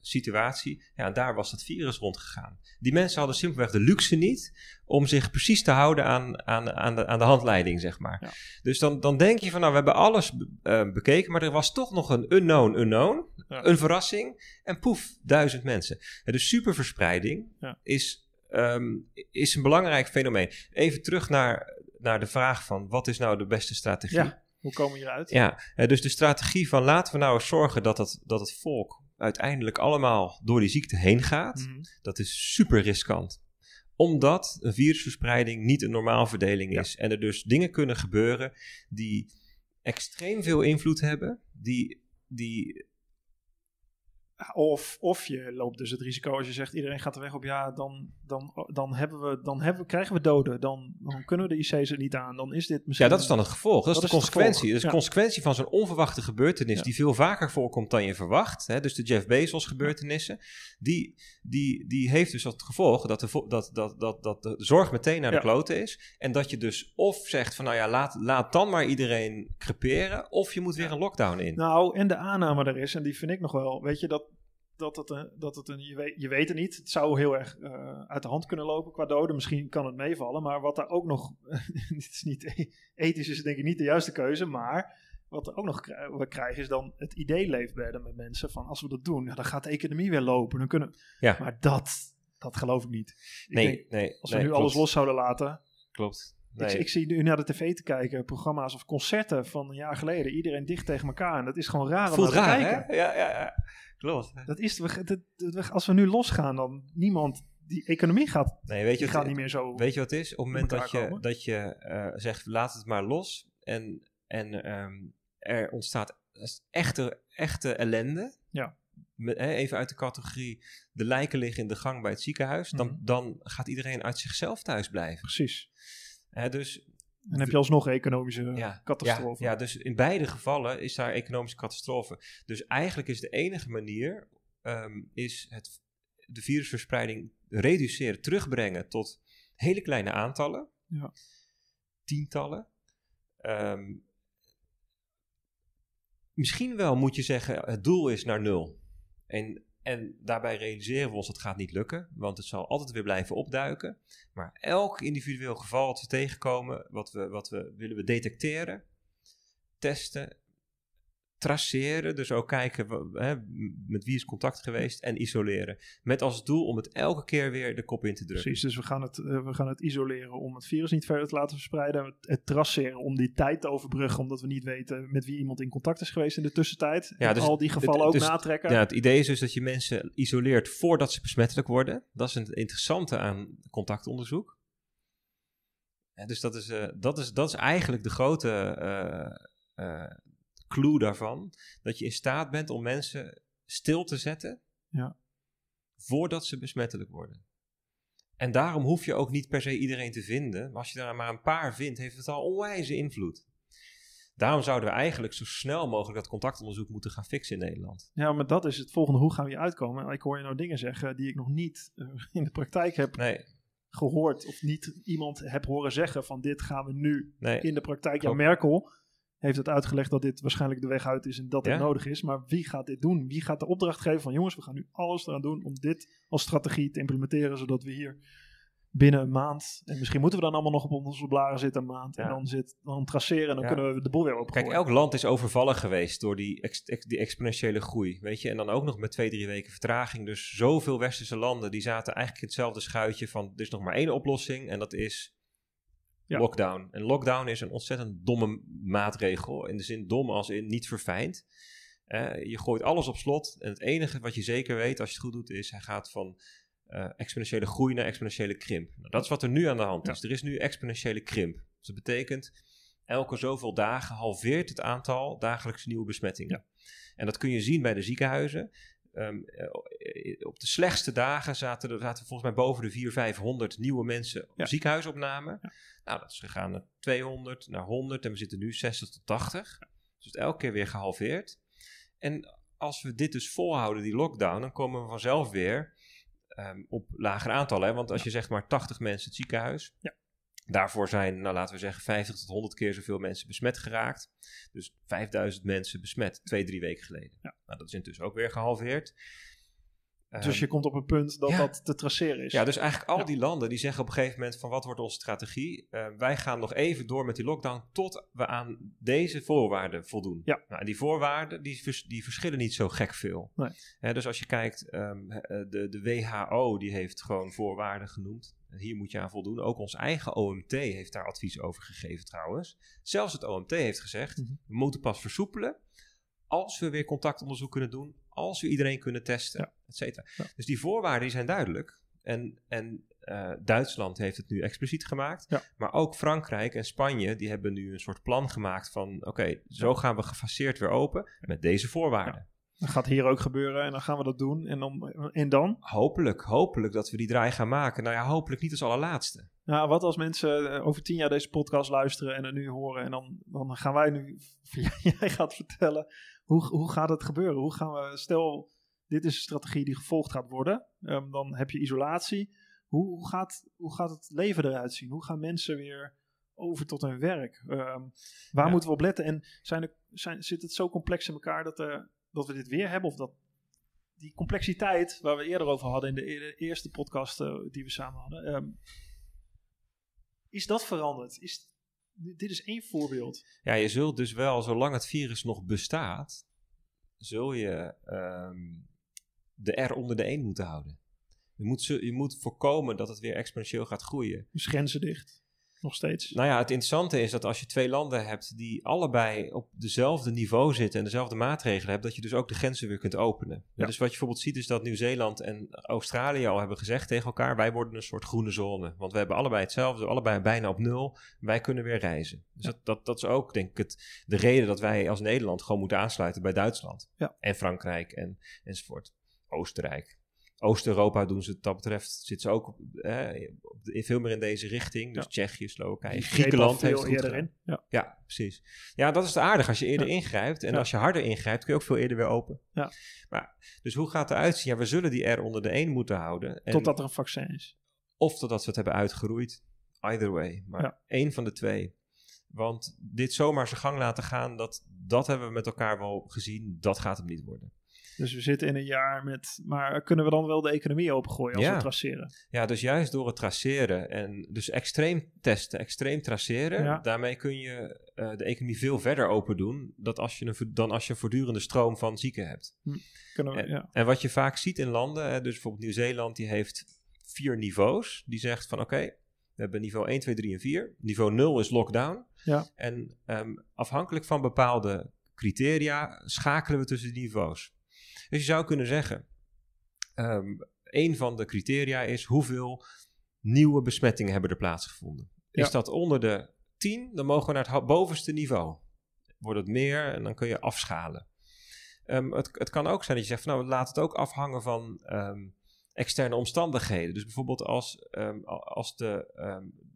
Speaker 3: situatie. Ja, daar was het virus rondgegaan. Die mensen hadden simpelweg de luxe niet om zich precies te houden aan, aan, aan, de, aan de handleiding, zeg maar. Dus dan, dan denk je van, nou, we hebben alles uh, bekeken, maar er was toch nog een unknown unknown, een verrassing, en poef, duizend mensen. En de superverspreiding ja. is, um, is een belangrijk fenomeen. Even terug naar, naar de vraag van, wat is nou de beste strategie?
Speaker 2: Hoe komen we hieruit?
Speaker 3: Ja, dus de strategie van laten we nou eens zorgen dat het, dat het volk uiteindelijk allemaal door die ziekte heen gaat, mhm. dat is super riskant. Omdat een virusverspreiding niet een normaalverdeling is. En er dus dingen kunnen gebeuren die extreem veel invloed hebben, die, die
Speaker 2: of, of je loopt dus het risico als je zegt iedereen gaat er weg op ja, dan, dan, dan, hebben we, dan hebben, krijgen we doden. Dan, dan kunnen we de IC's er niet aan. Dan is dit misschien.
Speaker 3: Ja, dat is dan het gevolg. Dat, is de consequentie. Dat is de consequentie van zo'n onverwachte gebeurtenis die veel vaker voorkomt dan je verwacht. Hè? Dus de Jeff Bezos gebeurtenissen. Die, die, die heeft dus het gevolg dat de, dat, dat, dat, dat de zorg meteen naar de kloten is. En dat je dus of zegt van nou ja, laat, laat dan maar iedereen creperen. Of je moet weer een lockdown in.
Speaker 2: Nou, en de aanname er is, en die vind ik nog wel, weet je, dat dat het een, dat het een je, weet, je weet het niet. Het zou heel erg uh, uit de hand kunnen lopen qua doden. Misschien kan het meevallen. Maar wat daar ook nog, dit is niet, e-, ethisch is denk ik niet de juiste keuze. Maar wat er ook nog we krijgen is dan het idee leefbedden met mensen. Van als we dat doen, ja, dan gaat de economie weer lopen. Dan kunnen, ja. Maar dat, dat geloof ik niet. Ik
Speaker 3: nee, denk, nee.
Speaker 2: Als we nu alles los zouden laten.
Speaker 3: Klopt.
Speaker 2: Nee. Ik, ik, zie nu naar de tv te kijken, programma's of concerten van een jaar geleden. Iedereen dicht tegen elkaar. En dat is gewoon raar om naar te kijken.
Speaker 3: Hè? Ja, ja, ja. Klopt.
Speaker 2: Dat is, we, als we nu losgaan, dan niemand, die economie gaat,
Speaker 3: nee, weet je
Speaker 2: gaat niet meer zo.
Speaker 3: Weet je wat het is? Op het moment dat je, dat je uh, zegt, laat het maar los en, en um, er ontstaat echte, echte ellende.
Speaker 2: Ja.
Speaker 3: Met, hè, even uit de categorie, de lijken liggen in de gang bij het ziekenhuis. Dan, mm dan gaat iedereen uit zichzelf thuis blijven.
Speaker 2: Precies.
Speaker 3: Hè, dus
Speaker 2: En heb je alsnog economische
Speaker 3: ja,
Speaker 2: catastrofe.
Speaker 3: Ja, ja, dus in beide gevallen is daar economische catastrofe. Dus eigenlijk is de enige manier ehm, is het, de virusverspreiding reduceren, terugbrengen tot hele kleine aantallen.
Speaker 2: Ja.
Speaker 3: Tientallen. Ehm, misschien wel moet je zeggen, het doel is naar nul. En, en daarbij realiseren we ons, dat gaat niet lukken, want het zal altijd weer blijven opduiken. Maar elk individueel geval wat we tegenkomen, wat we, wat we willen we detecteren, testen, traceren. Dus ook kijken hè, met wie is contact geweest en isoleren. Met als doel om het elke keer weer de kop in te drukken.
Speaker 2: Precies, dus we gaan, het, eh, we gaan het isoleren om het virus niet verder te laten verspreiden. Het, het traceren om die tijd te overbruggen, omdat we niet weten met wie iemand in contact is geweest in de tussentijd.
Speaker 3: Ja,
Speaker 2: En
Speaker 3: dus
Speaker 2: al die
Speaker 3: het-
Speaker 2: gevallen ook
Speaker 3: dus-
Speaker 2: natrekken.
Speaker 3: Ja, het idee is dus dat je mensen isoleert voordat ze besmettelijk worden. Dat is het interessante aan contactonderzoek. Dus dat is, eh, dat, is, dat is eigenlijk de grote eh, clue daarvan. Dat je in staat bent om mensen stil te zetten
Speaker 2: Ja.
Speaker 3: voordat ze besmettelijk worden. En daarom hoef je ook niet per se iedereen te vinden. Maar als je daar maar een paar vindt, heeft het al onwijze invloed. Daarom zouden we eigenlijk zo snel mogelijk dat contactonderzoek moeten gaan fixen in Nederland.
Speaker 2: Ja, maar dat is het volgende. Hoe gaan we hier uitkomen? Ik hoor je nou dingen zeggen die ik nog niet eh, in de praktijk heb
Speaker 3: Nee,
Speaker 2: gehoord. Of niet iemand heb horen zeggen van dit gaan we nu
Speaker 3: nee.
Speaker 2: in de praktijk. Ja. Merkel heeft het uitgelegd dat dit waarschijnlijk de weg uit is en dat het
Speaker 3: Ja.
Speaker 2: nodig is. Maar wie gaat dit doen? Wie gaat de opdracht geven van jongens, we gaan nu alles eraan doen om dit als strategie te implementeren, zodat we hier binnen een maand, en misschien moeten we dan allemaal nog op onze blaren zitten een maand, en dan, zit, dan traceren en dan
Speaker 3: Ja.
Speaker 2: kunnen we de boel weer opgooien.
Speaker 3: Kijk, elk land is overvallen geweest door die, ex- ex- die exponentiële groei. Weet je? En dan ook nog met twee, drie weken vertraging. Dus zoveel westerse landen die zaten eigenlijk in hetzelfde schuitje van er is nog maar één oplossing en dat is
Speaker 2: Ja.
Speaker 3: lockdown. En lockdown is een ontzettend domme maatregel. In de zin dom als in niet verfijnd. Eh, je gooit alles op slot en het enige wat je zeker weet als je het goed doet is hij gaat van eh, exponentiële groei naar exponentiële krimp. Nou, dat is wat er nu aan de hand
Speaker 2: Ja.
Speaker 3: is. Er is nu exponentiële krimp. Dus dat betekent elke zoveel dagen halveert het aantal dagelijkse nieuwe besmettingen. En dat kun je zien bij de ziekenhuizen. Ehm, eh, op de slechtste dagen zaten er zaten volgens mij boven de 400, 500 nieuwe mensen op
Speaker 2: Ja.
Speaker 3: ziekenhuisopname. Nou, dat is gegaan naar 200, naar 100 en we zitten nu 60 tot 80. Dus het elke keer weer gehalveerd. En als we dit dus volhouden, die lockdown, dan komen we vanzelf weer ehm, op lagere aantallen. Hè? Want als je zegt maar 80 mensen het ziekenhuis,
Speaker 2: Ja.
Speaker 3: Daarvoor zijn, nou laten we zeggen, 50 tot 100 keer zoveel mensen besmet geraakt. Dus 5000 mensen besmet twee, drie weken geleden.
Speaker 2: Ja.
Speaker 3: Nou, dat is intussen ook weer gehalveerd.
Speaker 2: dus
Speaker 3: Ehm,
Speaker 2: je komt op een punt dat
Speaker 3: ja.
Speaker 2: dat te traceren is.
Speaker 3: ja, dus eigenlijk al
Speaker 2: Ja.
Speaker 3: die landen die zeggen op een gegeven moment van wat wordt onze strategie? Eh, wij gaan nog even door met die lockdown tot we aan deze voorwaarden voldoen.
Speaker 2: Ja.
Speaker 3: Nou, en die voorwaarden die, vers- die verschillen niet zo gek veel.
Speaker 2: Nee.
Speaker 3: Dus als je kijkt, ehm, eh, de, de WHO die heeft gewoon voorwaarden genoemd. Hier moet je aan voldoen. Ook ons eigen OMT heeft daar advies over gegeven trouwens. Zelfs het OMT heeft gezegd,
Speaker 2: Mhm.
Speaker 3: we moeten pas versoepelen als we weer contactonderzoek kunnen doen, als we iedereen kunnen testen,
Speaker 2: Ja.
Speaker 3: et cetera.
Speaker 2: Ja.
Speaker 3: Dus die voorwaarden die zijn duidelijk. En, en eh, Duitsland heeft het nu expliciet gemaakt.
Speaker 2: Ja.
Speaker 3: Maar ook Frankrijk en Spanje die hebben nu een soort plan gemaakt van... oké, zo gaan we gefaseerd weer open met deze voorwaarden.
Speaker 2: Dat gaat hier ook gebeuren en dan gaan we dat doen. En dan? En dan?
Speaker 3: Hopelijk, hopelijk dat we die draai gaan maken. Nou ja, hopelijk niet als allerlaatste.
Speaker 2: Nou, wat als mensen eh, over tien jaar deze podcast luisteren en het nu horen en dan, dan gaan wij nu, jij gaat vertellen, hoe, hoe gaat het gebeuren? Hoe gaan we, stel, dit is een strategie die gevolgd gaat worden, ehm, dan heb je isolatie. Hoe, hoe, gaat, hoe gaat het leven eruit zien? Hoe gaan mensen weer over tot hun werk? Ehm, waar
Speaker 3: Ja.
Speaker 2: moeten we op letten? En zijn er, zijn, zit het zo complex in elkaar dat, er, dat we dit weer hebben? Of dat die complexiteit waar we eerder over hadden in de, e- eerste podcast eh, die we samen hadden, ehm, is dat veranderd? Is, dit is één voorbeeld.
Speaker 3: Ja, je zult dus wel, zolang het virus nog bestaat... zul je ehm, de R onder de 1 moeten houden. Je moet, je moet voorkomen dat het weer exponentieel gaat groeien.
Speaker 2: Dus grenzen dicht. Nog steeds.
Speaker 3: Nou ja, het interessante is dat als je twee landen hebt die allebei op dezelfde niveau zitten en dezelfde maatregelen hebben, dat je dus ook de grenzen weer kunt openen.
Speaker 2: Ja.
Speaker 3: Dus wat je bijvoorbeeld ziet is dat Nieuw-Zeeland en Australië al hebben gezegd tegen elkaar, wij worden een soort groene zone. Want we hebben allebei hetzelfde, allebei bijna op nul. Wij kunnen weer reizen. Dus dat, dat, dat is ook denk ik het, de reden dat wij als Nederland gewoon moeten aansluiten bij Duitsland.
Speaker 2: Ja.
Speaker 3: En Frankrijk en, enzovoort. Oostenrijk. Oost-Europa doen ze het dat betreft, zitten ze ook op, eh, veel meer in deze richting. Dus
Speaker 2: Ja.
Speaker 3: Tsjechië, Slowakije, Griekenland heeft het goed
Speaker 2: eerder in. Ja.
Speaker 3: Ja, precies. Ja, dat is het aardig als je eerder ingrijpt. En als je harder ingrijpt, kun je ook veel eerder weer open.
Speaker 2: Ja.
Speaker 3: Maar, dus hoe gaat het eruit zien? Ja, we zullen die R onder de 1 moeten houden. En,
Speaker 2: Totdat er een vaccin is.
Speaker 3: Of totdat we het hebben uitgeroeid. Either way. Maar één van de twee. Want dit zomaar zijn gang laten gaan, dat, dat hebben we met elkaar wel gezien. Dat gaat hem niet worden.
Speaker 2: Dus we zitten in een jaar met... Maar kunnen we dan wel de economie opengooien als
Speaker 3: Ja.
Speaker 2: we traceren?
Speaker 3: Ja, dus juist door het traceren en dus extreem testen, extreem traceren,
Speaker 2: Ja.
Speaker 3: daarmee kun je eh, de economie veel verder open doen dat als je een, dan als je een voortdurende stroom van zieken hebt.
Speaker 2: Kunnen we,
Speaker 3: En,
Speaker 2: ja.
Speaker 3: en wat je vaak ziet in landen, hè, dus bijvoorbeeld Nieuw-Zeeland, die heeft vier niveaus. Die zegt van oké, we hebben niveau 1, 2, 3 en 4. Niveau 0 is lockdown.
Speaker 2: Ja.
Speaker 3: En ehm, afhankelijk van bepaalde criteria schakelen we tussen die niveaus. Dus je zou kunnen zeggen, ehm een van de criteria is hoeveel nieuwe besmettingen hebben er plaatsgevonden. Is
Speaker 2: Ja.
Speaker 3: dat onder de 10, dan mogen we naar het bovenste niveau. Wordt het meer en dan kun je afschalen. Ehm, het, het kan ook zijn dat je zegt, van, nou laat het ook afhangen van ehm, externe omstandigheden. Dus bijvoorbeeld als, als de,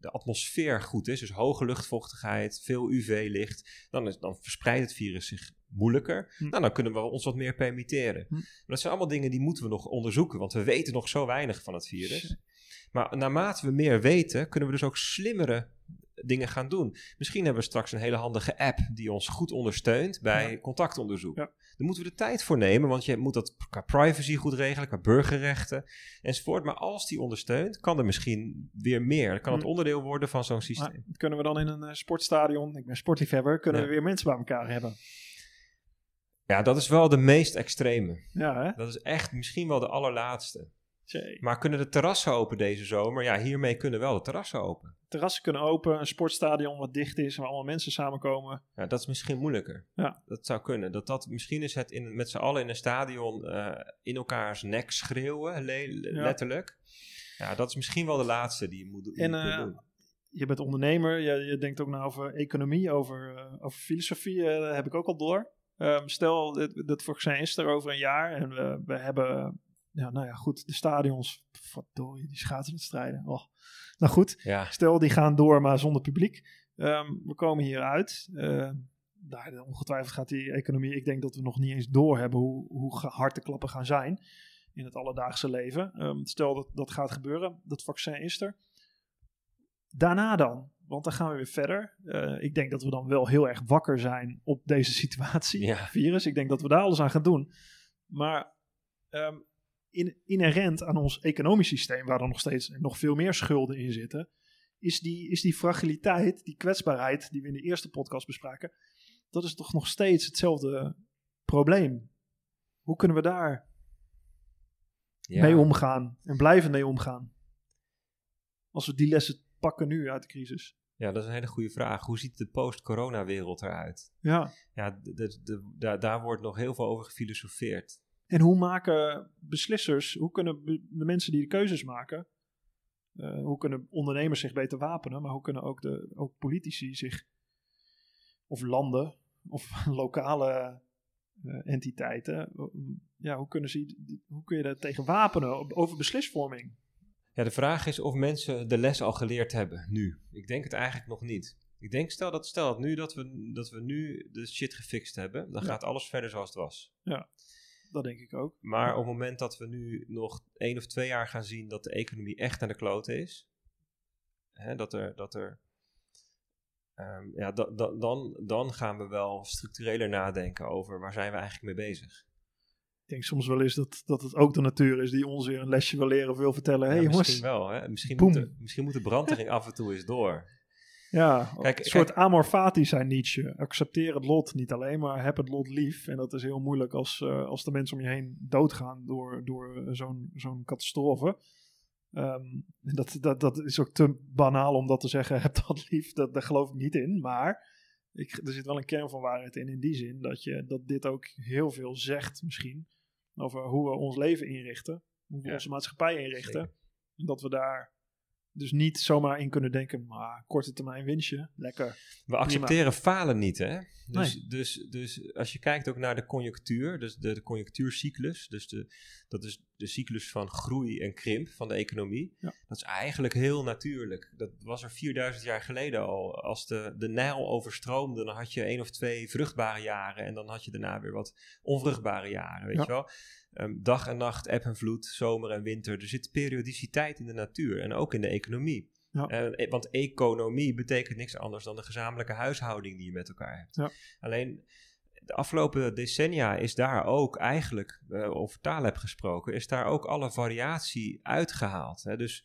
Speaker 3: de atmosfeer goed is, dus hoge luchtvochtigheid, veel UV-licht, dan, is, dan verspreidt het virus zich moeilijker.
Speaker 2: Hm.
Speaker 3: Nou, dan kunnen we ons wat meer permitteren.
Speaker 2: Hm.
Speaker 3: Maar dat zijn allemaal dingen die moeten we nog onderzoeken, want we weten nog zo weinig van het virus. Maar naarmate we meer weten, kunnen we dus ook slimmere dingen gaan doen. Misschien hebben we straks een hele handige app die ons goed ondersteunt bij
Speaker 2: Ja.
Speaker 3: contactonderzoek.
Speaker 2: Ja.
Speaker 3: Daar moeten we de tijd voor nemen, want je moet dat qua privacy goed regelen, qua burgerrechten enzovoort. Maar als die ondersteunt, kan er misschien weer meer. Dan kan het
Speaker 2: Hm.
Speaker 3: onderdeel worden van zo'n systeem.
Speaker 2: Maar kunnen we dan in een eh, sportstadion, ik ben sportliefhebber, kunnen
Speaker 3: Ja.
Speaker 2: we weer mensen bij elkaar hebben?
Speaker 3: Ja, dat is wel de meest extreme.
Speaker 2: Ja, hè?
Speaker 3: Dat is echt misschien wel de allerlaatste. Maar kunnen de terrassen open deze zomer? Ja, hiermee kunnen wel de terrassen open.
Speaker 2: Terrassen kunnen open, een sportstadion wat dicht is, waar allemaal mensen samenkomen.
Speaker 3: Ja, dat is misschien moeilijker.
Speaker 2: Ja.
Speaker 3: Dat zou kunnen. Dat dat, misschien is het in, met z'n allen in een stadion eh, in elkaars nek schreeuwen, le- letterlijk. Ja, dat is misschien wel de laatste die je moet, die
Speaker 2: En, eh,
Speaker 3: doen.
Speaker 2: Je bent ondernemer, je, je denkt ook na over economie, over, eh, over filosofie, heb ik ook al door. Ehm, stel, dit, dit vaccin is er over een jaar en we, we hebben, ja, nou ja, goed, de stadions, verdorie, die schaatswedstrijden. Oh. Nou goed,
Speaker 3: Ja,
Speaker 2: Stel, die gaan door, maar zonder publiek. Ehm, we komen hieruit. Ehm daar, ongetwijfeld gaat die economie. Ik denk dat we nog niet eens door hebben hoe, hoe hard de klappen gaan zijn in het alledaagse leven. Stel dat dat gaat gebeuren, dat vaccin is er. Daarna dan, want dan gaan we weer verder. Eh, ik denk dat we dan wel heel erg wakker zijn op deze situatie,
Speaker 3: Ja.
Speaker 2: virus. Ik denk dat we daar alles aan gaan doen. Maar ehm, in, inherent aan ons economisch systeem, waar er nog steeds nog veel meer schulden in zitten, is die, is die fragiliteit, die kwetsbaarheid die we in de eerste podcast bespraken, dat is toch nog steeds hetzelfde probleem. Hoe kunnen we daar
Speaker 3: ja.
Speaker 2: mee omgaan en blijven mee omgaan? Als we die lessen pakken nu uit de crisis.
Speaker 3: Ja, dat is een hele goede vraag. Hoe ziet de post-corona-wereld eruit?
Speaker 2: Ja.
Speaker 3: Ja, daar, wordt nog heel veel over gefilosofeerd.
Speaker 2: En hoe maken beslissers, hoe kunnen de mensen die de keuzes maken, eh, hoe kunnen ondernemers zich beter wapenen, maar hoe kunnen ook, de, ook politici zich, of landen, of lokale eh, entiteiten, ja, hoe, kunnen ze, hoe kun je daar tegen wapenen over beslisvorming?
Speaker 3: Ja, de vraag is of mensen de les al geleerd hebben, nu. Ik denk het eigenlijk nog niet. Ik denk, stel dat, stel dat nu dat we, dat we nu de shit gefixt hebben, dan
Speaker 2: Ja.
Speaker 3: gaat alles verder zoals het was.
Speaker 2: Dat denk ik ook.
Speaker 3: Maar op het moment dat we nu nog één of twee jaar gaan zien dat de economie echt naar de klote is, hè, dat er, dat er ehm, ja, da- da- dan, dan gaan we wel structureler nadenken over waar zijn we eigenlijk mee bezig.
Speaker 2: Ik denk soms wel eens dat, dat het ook de natuur is die ons weer een lesje wil leren of wil vertellen. Hé
Speaker 3: Ja,
Speaker 2: hey, jongens,
Speaker 3: misschien wel. Hè? Misschien,
Speaker 2: Boem.
Speaker 3: moet de, misschien moet de brandering af en toe eens door.
Speaker 2: Ja,
Speaker 3: Kijk,
Speaker 2: een soort
Speaker 3: kijk-
Speaker 2: amor fati zijn Nietzsche. Accepteer het lot niet alleen, maar heb het lot lief. En dat is heel moeilijk als, eh, als de mensen om je heen doodgaan door, door zo'n zo'n catastrofe. Ehm, dat, dat, dat is ook te banaal om dat te zeggen, heb dat lief. Dat, daar geloof ik niet in. Maar ik, er zit wel een kern van waarheid in, in die zin. Dat, je, dat dit ook heel veel zegt misschien over hoe we ons leven inrichten. Hoe we
Speaker 3: Ja,
Speaker 2: onze maatschappij inrichten.
Speaker 3: zeker.
Speaker 2: En dat we daar dus niet zomaar in kunnen denken, maar korte termijn winstje, lekker.
Speaker 3: We accepteren falen niet, hè? Dus,
Speaker 2: Nee.
Speaker 3: dus, dus als je kijkt ook naar de conjunctuur, dus de, de conjunctuurcyclus, dus de, dat is de cyclus van groei en krimp van de economie.
Speaker 2: Ja.
Speaker 3: Dat is eigenlijk heel natuurlijk. Dat was er 4000 jaar geleden al. Als de, de Nijl overstroomde, dan had je één of twee vruchtbare jaren. En dan had je daarna weer wat onvruchtbare jaren, weet
Speaker 2: Ja.
Speaker 3: je wel. Ehm, dag en nacht, eb en vloed, zomer en winter. Er zit periodiciteit in de natuur en ook in de economie.
Speaker 2: Ja.
Speaker 3: Eh, want economie betekent niks anders dan de gezamenlijke huishouding die je met elkaar hebt. Alleen de afgelopen decennia is daar ook eigenlijk, eh, over taal heb gesproken, is daar ook alle variatie uitgehaald. Hè? Dus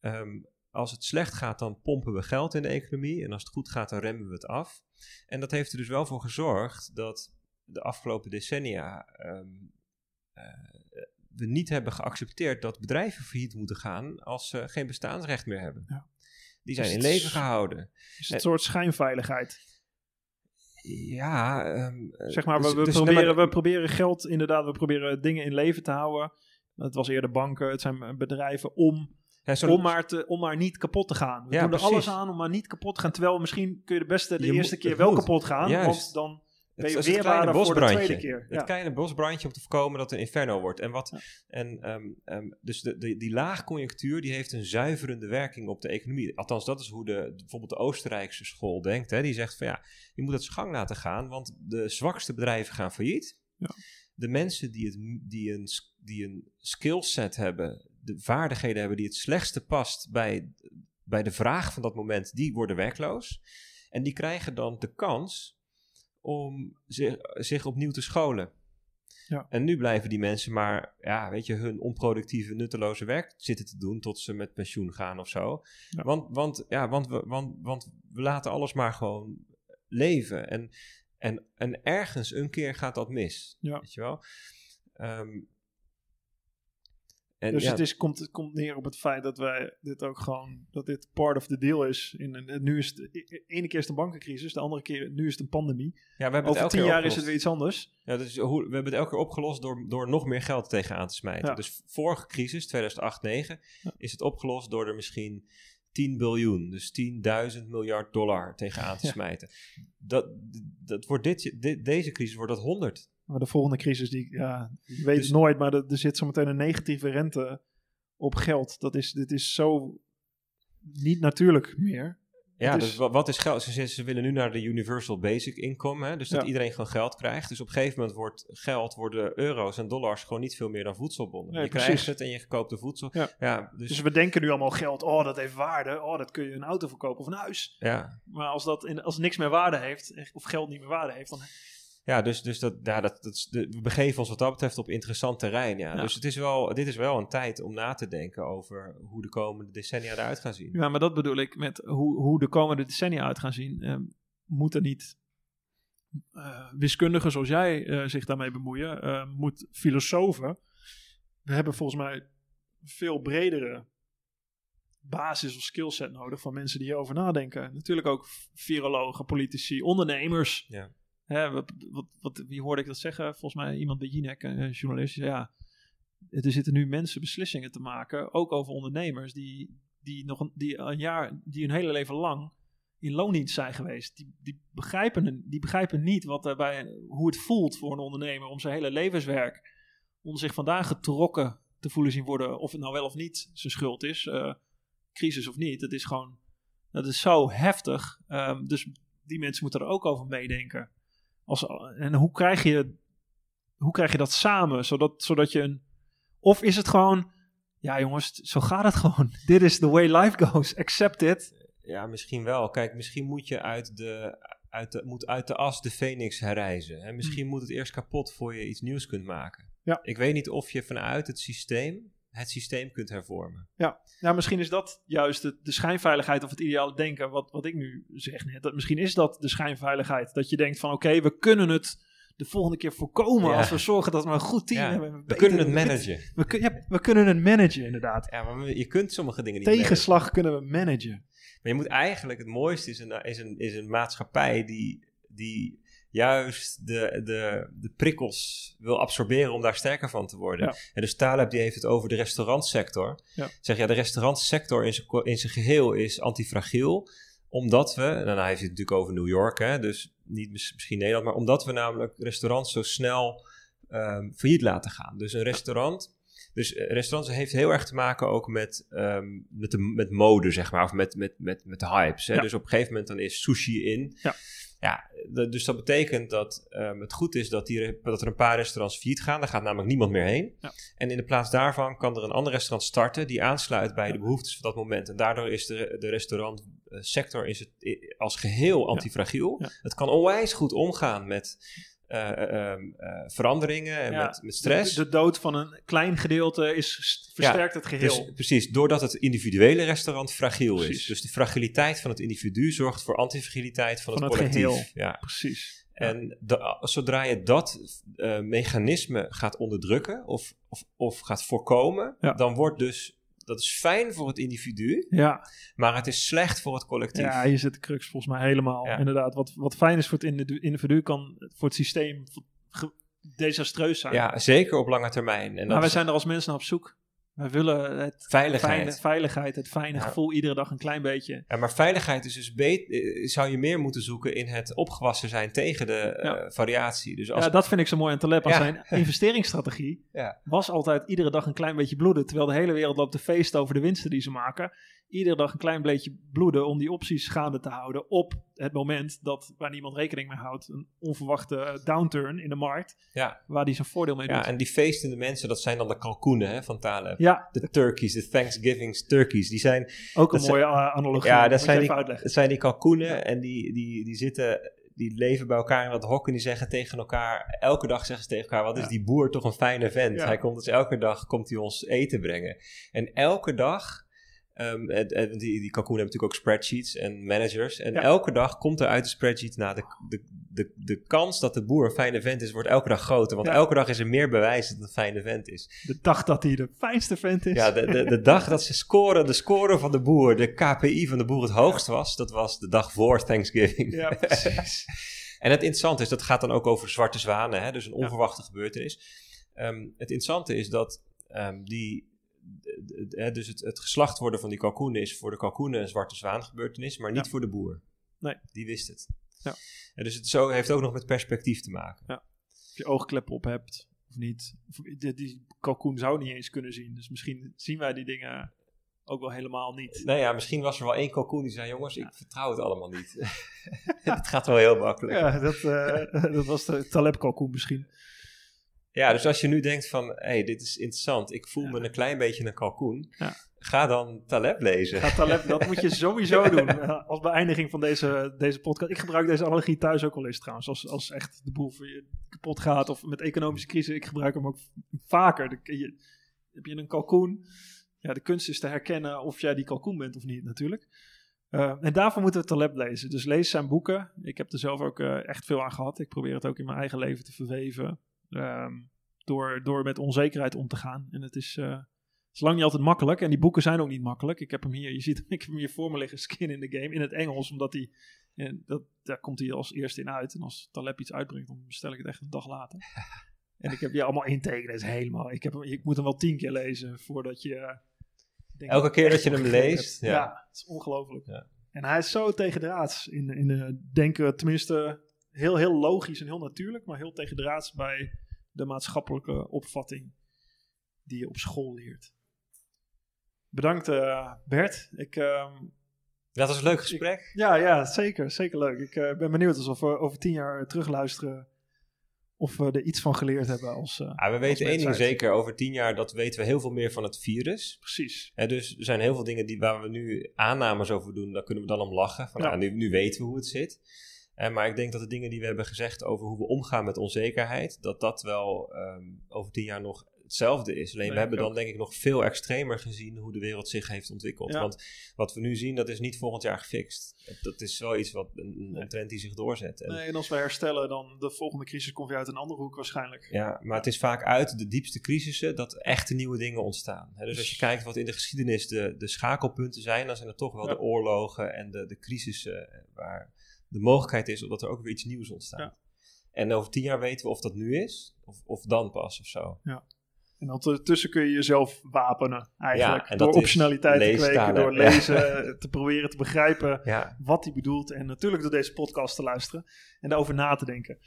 Speaker 3: ehm, als het slecht gaat, dan pompen we geld in de economie. En als het goed gaat, dan remmen we het af. En dat heeft er dus wel voor gezorgd dat de afgelopen decennia ehm, eh, we niet hebben geaccepteerd dat bedrijven failliet moeten gaan als ze geen bestaansrecht meer hebben.
Speaker 2: Ja.
Speaker 3: Die zijn
Speaker 2: Dus
Speaker 3: in leven gehouden.
Speaker 2: Is het een soort schijnveiligheid.
Speaker 3: Ja, ehm,
Speaker 2: Zeg maar, we,
Speaker 3: dus-
Speaker 2: we,
Speaker 3: dus-
Speaker 2: proberen,
Speaker 3: nee, maar-
Speaker 2: we proberen geld, inderdaad, we proberen dingen in leven te houden. Het was eerder banken, het zijn bedrijven om,
Speaker 3: ja,
Speaker 2: om, maar, te, om maar niet kapot te gaan. We
Speaker 3: Ja,
Speaker 2: doen er
Speaker 3: precies.
Speaker 2: alles aan om maar niet kapot te gaan. Terwijl misschien kun je de beste de
Speaker 3: Je
Speaker 2: eerste keer wel
Speaker 3: moet.
Speaker 2: kapot gaan.
Speaker 3: Juist.
Speaker 2: Want dan
Speaker 3: Het is het
Speaker 2: weerbaarder
Speaker 3: kleine bosbrandje. Het kleine bosbrandje om te voorkomen dat er een inferno wordt. En, wat,
Speaker 2: Ja.
Speaker 3: en ehm, ehm, dus de, de, die laagconjunctuur die heeft een zuiverende werking op de economie. Althans, dat is hoe de, bijvoorbeeld de Oostenrijkse school denkt. Hè. Die zegt van ja, je moet het zijn gang laten gaan, want de zwakste bedrijven gaan failliet.
Speaker 2: Ja.
Speaker 3: De mensen die, het, die, een, die een skillset hebben, de vaardigheden hebben die het slechtste past bij, bij de vraag van dat moment, die worden werkloos. En die krijgen dan de kans om zich, zich opnieuw te scholen.
Speaker 2: Ja.
Speaker 3: En nu blijven die mensen maar, ja, weet je, hun onproductieve, nutteloze werk zitten te doen tot ze met pensioen gaan of zo.
Speaker 2: Ja.
Speaker 3: Want, want, ja, want, we, want, want we laten alles maar gewoon leven. En, en, en ergens een keer gaat dat mis.
Speaker 2: Ja.
Speaker 3: Weet je wel? Ehm, en
Speaker 2: Dus
Speaker 3: ja,
Speaker 2: het, is, komt, het komt neer op het feit dat wij dit ook gewoon, dat dit part of the deal is. In, een- nu is het, de e- ene keer is het een bankencrisis, de andere keer, nu is het een pandemie.
Speaker 3: ja, we hebben het
Speaker 2: Over
Speaker 3: elke
Speaker 2: tien
Speaker 3: keer
Speaker 2: jaar is het weer iets anders.
Speaker 3: Ja, dus hoe, we hebben het elke keer opgelost door, door nog meer geld tegenaan te smijten.
Speaker 2: Ja.
Speaker 3: Dus vorige crisis, 2008-2009,
Speaker 2: Ja.
Speaker 3: is het opgelost door er misschien 10 biljoen, dus 10.000 miljard dollar tegenaan te smijten. Dat, dat wordt dit, dit- deze crisis wordt dat 100.
Speaker 2: Maar de volgende crisis, die, ja, je weet
Speaker 3: Dus-
Speaker 2: het nooit, maar er, er zit zometeen een negatieve rente op geld. Dat is, dit is zo niet natuurlijk meer.
Speaker 3: Ja, dus wat is geld? Ze, willen nu naar de universal basic income, hè? dus dat
Speaker 2: Ja.
Speaker 3: iedereen gewoon geld krijgt. Dus op een gegeven moment wordt geld, worden euro's en dollars gewoon niet veel meer dan voedselbonnen.
Speaker 2: Nee,
Speaker 3: je
Speaker 2: precies.
Speaker 3: krijgt het en je koopt de voedsel.
Speaker 2: Ja.
Speaker 3: dus,
Speaker 2: Dus we denken nu allemaal geld, oh dat heeft waarde, oh dat kun je een auto verkopen of een huis.
Speaker 3: ja.
Speaker 2: Maar als, dat in, als niks meer waarde heeft, of geld niet meer waarde heeft, dan
Speaker 3: Ja, dus, dus dat, ja, dat, dat we begeven ons wat dat betreft op interessant terrein. Ja.
Speaker 2: Ja.
Speaker 3: Dus het is wel, dit is wel een tijd om na te denken over hoe de komende decennia eruit gaan zien.
Speaker 2: Ja, maar dat bedoel ik met hoe, hoe de komende decennia uit gaan zien. Ehm moet er niet eh, wiskundigen zoals jij eh, zich daarmee bemoeien? Eh, moet filosofen. We hebben volgens mij veel bredere basis of skillset nodig van mensen die hierover nadenken. Natuurlijk ook virologen, politici, ondernemers.
Speaker 3: Ja.
Speaker 2: Wat, wat, wie hoorde ik dat zeggen? Volgens mij iemand bij Jinek, een journalist. Ja, er zitten nu mensen beslissingen te maken, ook over ondernemers die, die nog een, die een jaar, die hun hele leven lang in loondienst zijn geweest. Die, die, begrijpen, die begrijpen niet wat er hoe het voelt voor een ondernemer om zijn hele levenswerk, om zich vandaag getrokken te voelen zien worden, of het nou wel of niet zijn schuld is, eh, crisis of niet. Het is gewoon, dat is zo heftig. Ehm, dus die mensen moeten er ook over meedenken. Als, en hoe krijg je, hoe krijg je dat samen, zodat, zodat je een, of is het gewoon, ja jongens, zo gaat het gewoon. Dit is the way life goes. Accept it.
Speaker 3: Ja, misschien wel. Kijk, misschien moet je uit de, uit de, moet uit de as de phoenix herrijzen. Hè? Misschien moet het eerst kapot voor je iets nieuws kunt maken.
Speaker 2: Ja.
Speaker 3: Ik weet niet of je vanuit het systeem het systeem kunt hervormen.
Speaker 2: Ja, ja misschien is dat juist de, de schijnveiligheid of het ideale denken wat, wat ik nu zeg net. Dat, misschien is dat de schijnveiligheid. Dat je denkt van oké, we kunnen het de volgende keer voorkomen
Speaker 3: Ja.
Speaker 2: als we zorgen dat we een goed team
Speaker 3: Ja,
Speaker 2: hebben.
Speaker 3: We kunnen het managen.
Speaker 2: We, kun- ja, we kunnen het managen inderdaad.
Speaker 3: Ja, maar je kunt sommige dingen niet managen.
Speaker 2: Tegenslag kunnen we managen.
Speaker 3: Maar je moet eigenlijk, het mooiste is een, is een, is een maatschappij die, die juist de, de, de prikkels wil absorberen om daar sterker van te worden.
Speaker 2: Ja.
Speaker 3: En dus Taleb die heeft het over de restaurantsector.
Speaker 2: Ja.
Speaker 3: Zeg ja, de restaurantsector in zijn, ko- in zijn geheel is antifragiel. Omdat we, nou, nou hij heeft het natuurlijk over New York, hè, dus niet mis- misschien Nederland, maar omdat we namelijk restaurants zo snel ehm, failliet laten gaan. Dus een restaurant, Dus uh, restaurants heeft heel erg te maken ook met, um, met, de, met mode, zeg maar, of met, met, met, met de hypes. Hè? Ja. Dus op een gegeven moment dan is sushi in.
Speaker 2: Ja.
Speaker 3: Ja, dus dat betekent dat um, het goed is dat, die, dat er een paar restaurants failliet gaan. Daar gaat namelijk niemand meer heen.
Speaker 2: Ja.
Speaker 3: En in de plaats daarvan kan er een ander restaurant starten die aansluit bij de behoeftes van dat moment. En daardoor is de, de restaurantsector is het als geheel antifragiel.
Speaker 2: Ja.
Speaker 3: Het kan onwijs goed omgaan met veranderingen en
Speaker 2: Ja,
Speaker 3: met, met stress.
Speaker 2: De, de dood van een klein gedeelte is, st- versterkt het geheel.
Speaker 3: Dus, precies, doordat het individuele restaurant fragiel is. Dus de fragiliteit van het individu zorgt voor antifragiliteit van,
Speaker 2: Van
Speaker 3: het
Speaker 2: het
Speaker 3: collectief.
Speaker 2: geheel.
Speaker 3: Ja.
Speaker 2: Precies.
Speaker 3: En de- zodra je dat eh, mechanisme gaat onderdrukken of, of, of gaat voorkomen,
Speaker 2: Ja.
Speaker 3: dan wordt dus, dat is fijn voor het individu,
Speaker 2: Ja,
Speaker 3: maar het is slecht voor het collectief.
Speaker 2: ja, hier zit de crux volgens mij helemaal.
Speaker 3: Ja.
Speaker 2: Inderdaad, wat, wat fijn is voor het individu, kan voor het systeem desastreus zijn.
Speaker 3: Ja, zeker op lange termijn. En
Speaker 2: maar wij
Speaker 3: is
Speaker 2: zijn er als mensen naar op zoek. Wij willen het
Speaker 3: veiligheid.
Speaker 2: fijne, veiligheid, het fijne
Speaker 3: Ja.
Speaker 2: gevoel iedere dag een klein beetje.
Speaker 3: Ja, maar veiligheid is dus eh, zou je meer moeten zoeken in het opgewassen zijn tegen de eh, variatie. Dus als,
Speaker 2: Ja, dat vind ik zo mooi aan Taleb. Als zijn investeringsstrategie was altijd iedere dag een klein beetje bloeden. Terwijl de hele wereld loopt te feesten over de winsten die ze maken. Iedere dag een klein beetje bloeden om die opties gaande te houden. Op het moment dat, waar niemand rekening mee houdt, een onverwachte eh, downturn in de markt.
Speaker 3: Ja.
Speaker 2: Waar die zijn voordeel mee doet.
Speaker 3: ja, en die feestende mensen, dat zijn dan de kalkoenen hè, van Taleb.
Speaker 2: Ja,
Speaker 3: De turkeys, de Thanksgiving turkeys. Die zijn,
Speaker 2: ook een
Speaker 3: Dat
Speaker 2: mooie eh, analogie.
Speaker 3: ja, dat zijn
Speaker 2: even
Speaker 3: die,
Speaker 2: uitleggen.
Speaker 3: het zijn die kalkoenen
Speaker 2: Ja.
Speaker 3: en die, die, die zitten... Die leven bij elkaar in dat hok en die zeggen tegen elkaar... Elke dag zeggen ze tegen elkaar... Wat is die boer toch een fijne vent.
Speaker 2: Ja.
Speaker 3: Hij komt dus elke dag komt hij ons eten brengen. En elke dag... ehm, en, en die, die kalkoenen hebben natuurlijk ook spreadsheets en managers. En
Speaker 2: Ja.
Speaker 3: elke dag komt er uit de spreadsheet... Nou, de, de, de, de kans dat de boer een fijne vent is... wordt elke dag groter. Want
Speaker 2: Ja.
Speaker 3: elke dag is er meer bewijs dat het een fijne vent is.
Speaker 2: De dag dat hij de fijnste vent is.
Speaker 3: Ja, de, de, de dag dat ze scoren, de score van de boer, de KPI van de boer het hoogst was, dat was de dag voor Thanksgiving.
Speaker 2: Ja, precies.
Speaker 3: En het interessante is, dat gaat dan ook over zwarte zwanen, hè, dus een onverwachte gebeurtenis. Ehm, het interessante is dat ehm, die, dus het, het geslacht worden van die kalkoenen is voor de kalkoenen een zwarte zwaan gebeurtenis, maar niet
Speaker 2: Ja.
Speaker 3: voor de boer.
Speaker 2: Nee.
Speaker 3: Die wist het.
Speaker 2: Ja.
Speaker 3: En dus het zo, heeft ook nog met perspectief te maken.
Speaker 2: Of je oogkleppen op hebt of niet. Of, die, die kalkoen zou niet eens kunnen zien. Dus misschien zien wij die dingen ook wel helemaal niet.
Speaker 3: Nou ja, misschien was er wel één kalkoen die zei, jongens, ik vertrouw het allemaal niet. het gaat wel heel makkelijk.
Speaker 2: Ja, dat, eh, dat was de Taleb-kalkoen misschien.
Speaker 3: Ja, dus als je nu denkt van, hé, hey, dit is interessant, ik voel me een klein beetje een kalkoen,
Speaker 2: Ja.
Speaker 3: ga dan Taleb lezen.
Speaker 2: Ga Taleb, dat moet je sowieso doen eh, als beëindiging van deze, deze podcast. Ik gebruik deze analogie thuis ook wel eens trouwens. Als, als echt de boel voor je kapot gaat of met economische crisis. Ik gebruik hem ook vaker. Dan je, heb je een kalkoen. Ja, de kunst is te herkennen of jij die kalkoen bent of niet natuurlijk. Eh, en daarvoor moeten we Taleb lezen. Dus lees zijn boeken. Ik heb er zelf ook eh, echt veel aan gehad. Ik probeer het ook in mijn eigen leven te verweven. Ehm, door, door met onzekerheid om te gaan. En het is, eh, het is lang niet altijd makkelijk. En die boeken zijn ook niet makkelijk. Ik heb hem hier, je ziet, ik heb hem hier voor me liggen, Skin in the Game, in het Engels. Omdat hij, en dat, daar komt hij als eerste in uit. En als Taleb iets uitbrengt, dan bestel ik het echt een dag later. en ik heb hier allemaal intekenen. Is helemaal, ik, heb hem, ik moet hem wel tien keer lezen voordat je... eh, denkt
Speaker 3: Elke keer dat je hem leest, ja.
Speaker 2: Ja, het is ongelooflijk.
Speaker 3: Ja.
Speaker 2: En hij is zo tegendraads in, in eh, denken, tenminste heel, heel logisch en heel natuurlijk, maar heel tegendraads bij de maatschappelijke opvatting die je op school leert. Bedankt eh, Bert. Ik, ehm,
Speaker 3: Dat was een leuk gesprek.
Speaker 2: ja, ja, zeker. Zeker leuk. Ik eh, ben benieuwd alsof we over tien jaar terugluisteren of we er iets van geleerd hebben als... eh,
Speaker 3: Ja, we weten één ding zeker, over tien jaar dat weten we heel veel meer van het virus.
Speaker 2: precies.
Speaker 3: Hè, dus er zijn heel veel dingen die, waar we nu aannames over doen, daar kunnen we dan om lachen. Van,
Speaker 2: Ja.
Speaker 3: nou, nu, nu weten we hoe het zit. Eh, maar ik denk dat de dingen die we hebben gezegd over hoe we omgaan met onzekerheid, dat dat wel ehm, over tien jaar nog hetzelfde is. Alleen we hebben dan denk ik nog veel extremer gezien hoe de wereld zich heeft ontwikkeld.
Speaker 2: Ja.
Speaker 3: Want wat we nu zien, dat is niet volgend jaar gefixt. Dat is wel iets wat een, een trend die zich doorzet. En,
Speaker 2: Nee, en als we herstellen, dan de volgende crisis komt weer uit een andere hoek waarschijnlijk.
Speaker 3: Ja, maar het is vaak uit de diepste crisissen dat echte nieuwe dingen ontstaan. Dus als je kijkt wat in de geschiedenis de, de schakelpunten zijn, dan zijn het toch wel
Speaker 2: Ja.
Speaker 3: de oorlogen en de, de crisissen eh, waar de mogelijkheid is dat er ook weer iets nieuws ontstaat.
Speaker 2: Ja.
Speaker 3: En over tien jaar weten we of dat nu is, of, of dan pas of zo.
Speaker 2: En ondertussen kun je jezelf wapenen, eigenlijk.
Speaker 3: Ja, en
Speaker 2: door optionaliteit te kweken, door
Speaker 3: Ja.
Speaker 2: lezen, te proberen te begrijpen
Speaker 3: Ja,
Speaker 2: wat hij bedoelt. En natuurlijk door deze podcast te luisteren en daarover na te denken.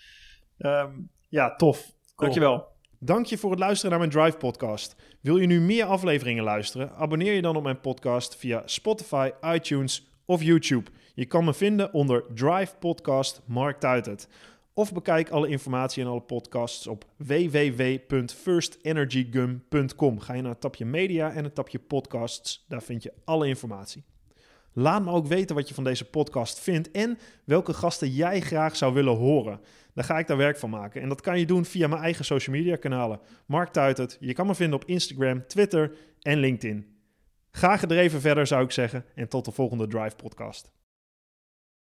Speaker 2: Ehm, ja, tof. Dankjewel.
Speaker 1: Dank je voor het luisteren naar mijn Drive podcast. Wil je nu meer afleveringen luisteren? Abonneer je dan op mijn podcast via Spotify, iTunes of YouTube. Je kan me vinden onder Drive Podcast Mark Tuitert. Of bekijk alle informatie en alle podcasts op www.firstenergygum.com. Ga je naar het tapje media en het tapje podcasts. Daar vind je alle informatie. Laat me ook weten wat je van deze podcast vindt en welke gasten jij graag zou willen horen. Dan ga ik daar werk van maken. En dat kan je doen via mijn eigen social media kanalen. Mark Tuitert. Je kan me vinden op Instagram, Twitter en LinkedIn. Ga gedreven verder zou ik zeggen en tot de volgende Drive podcast.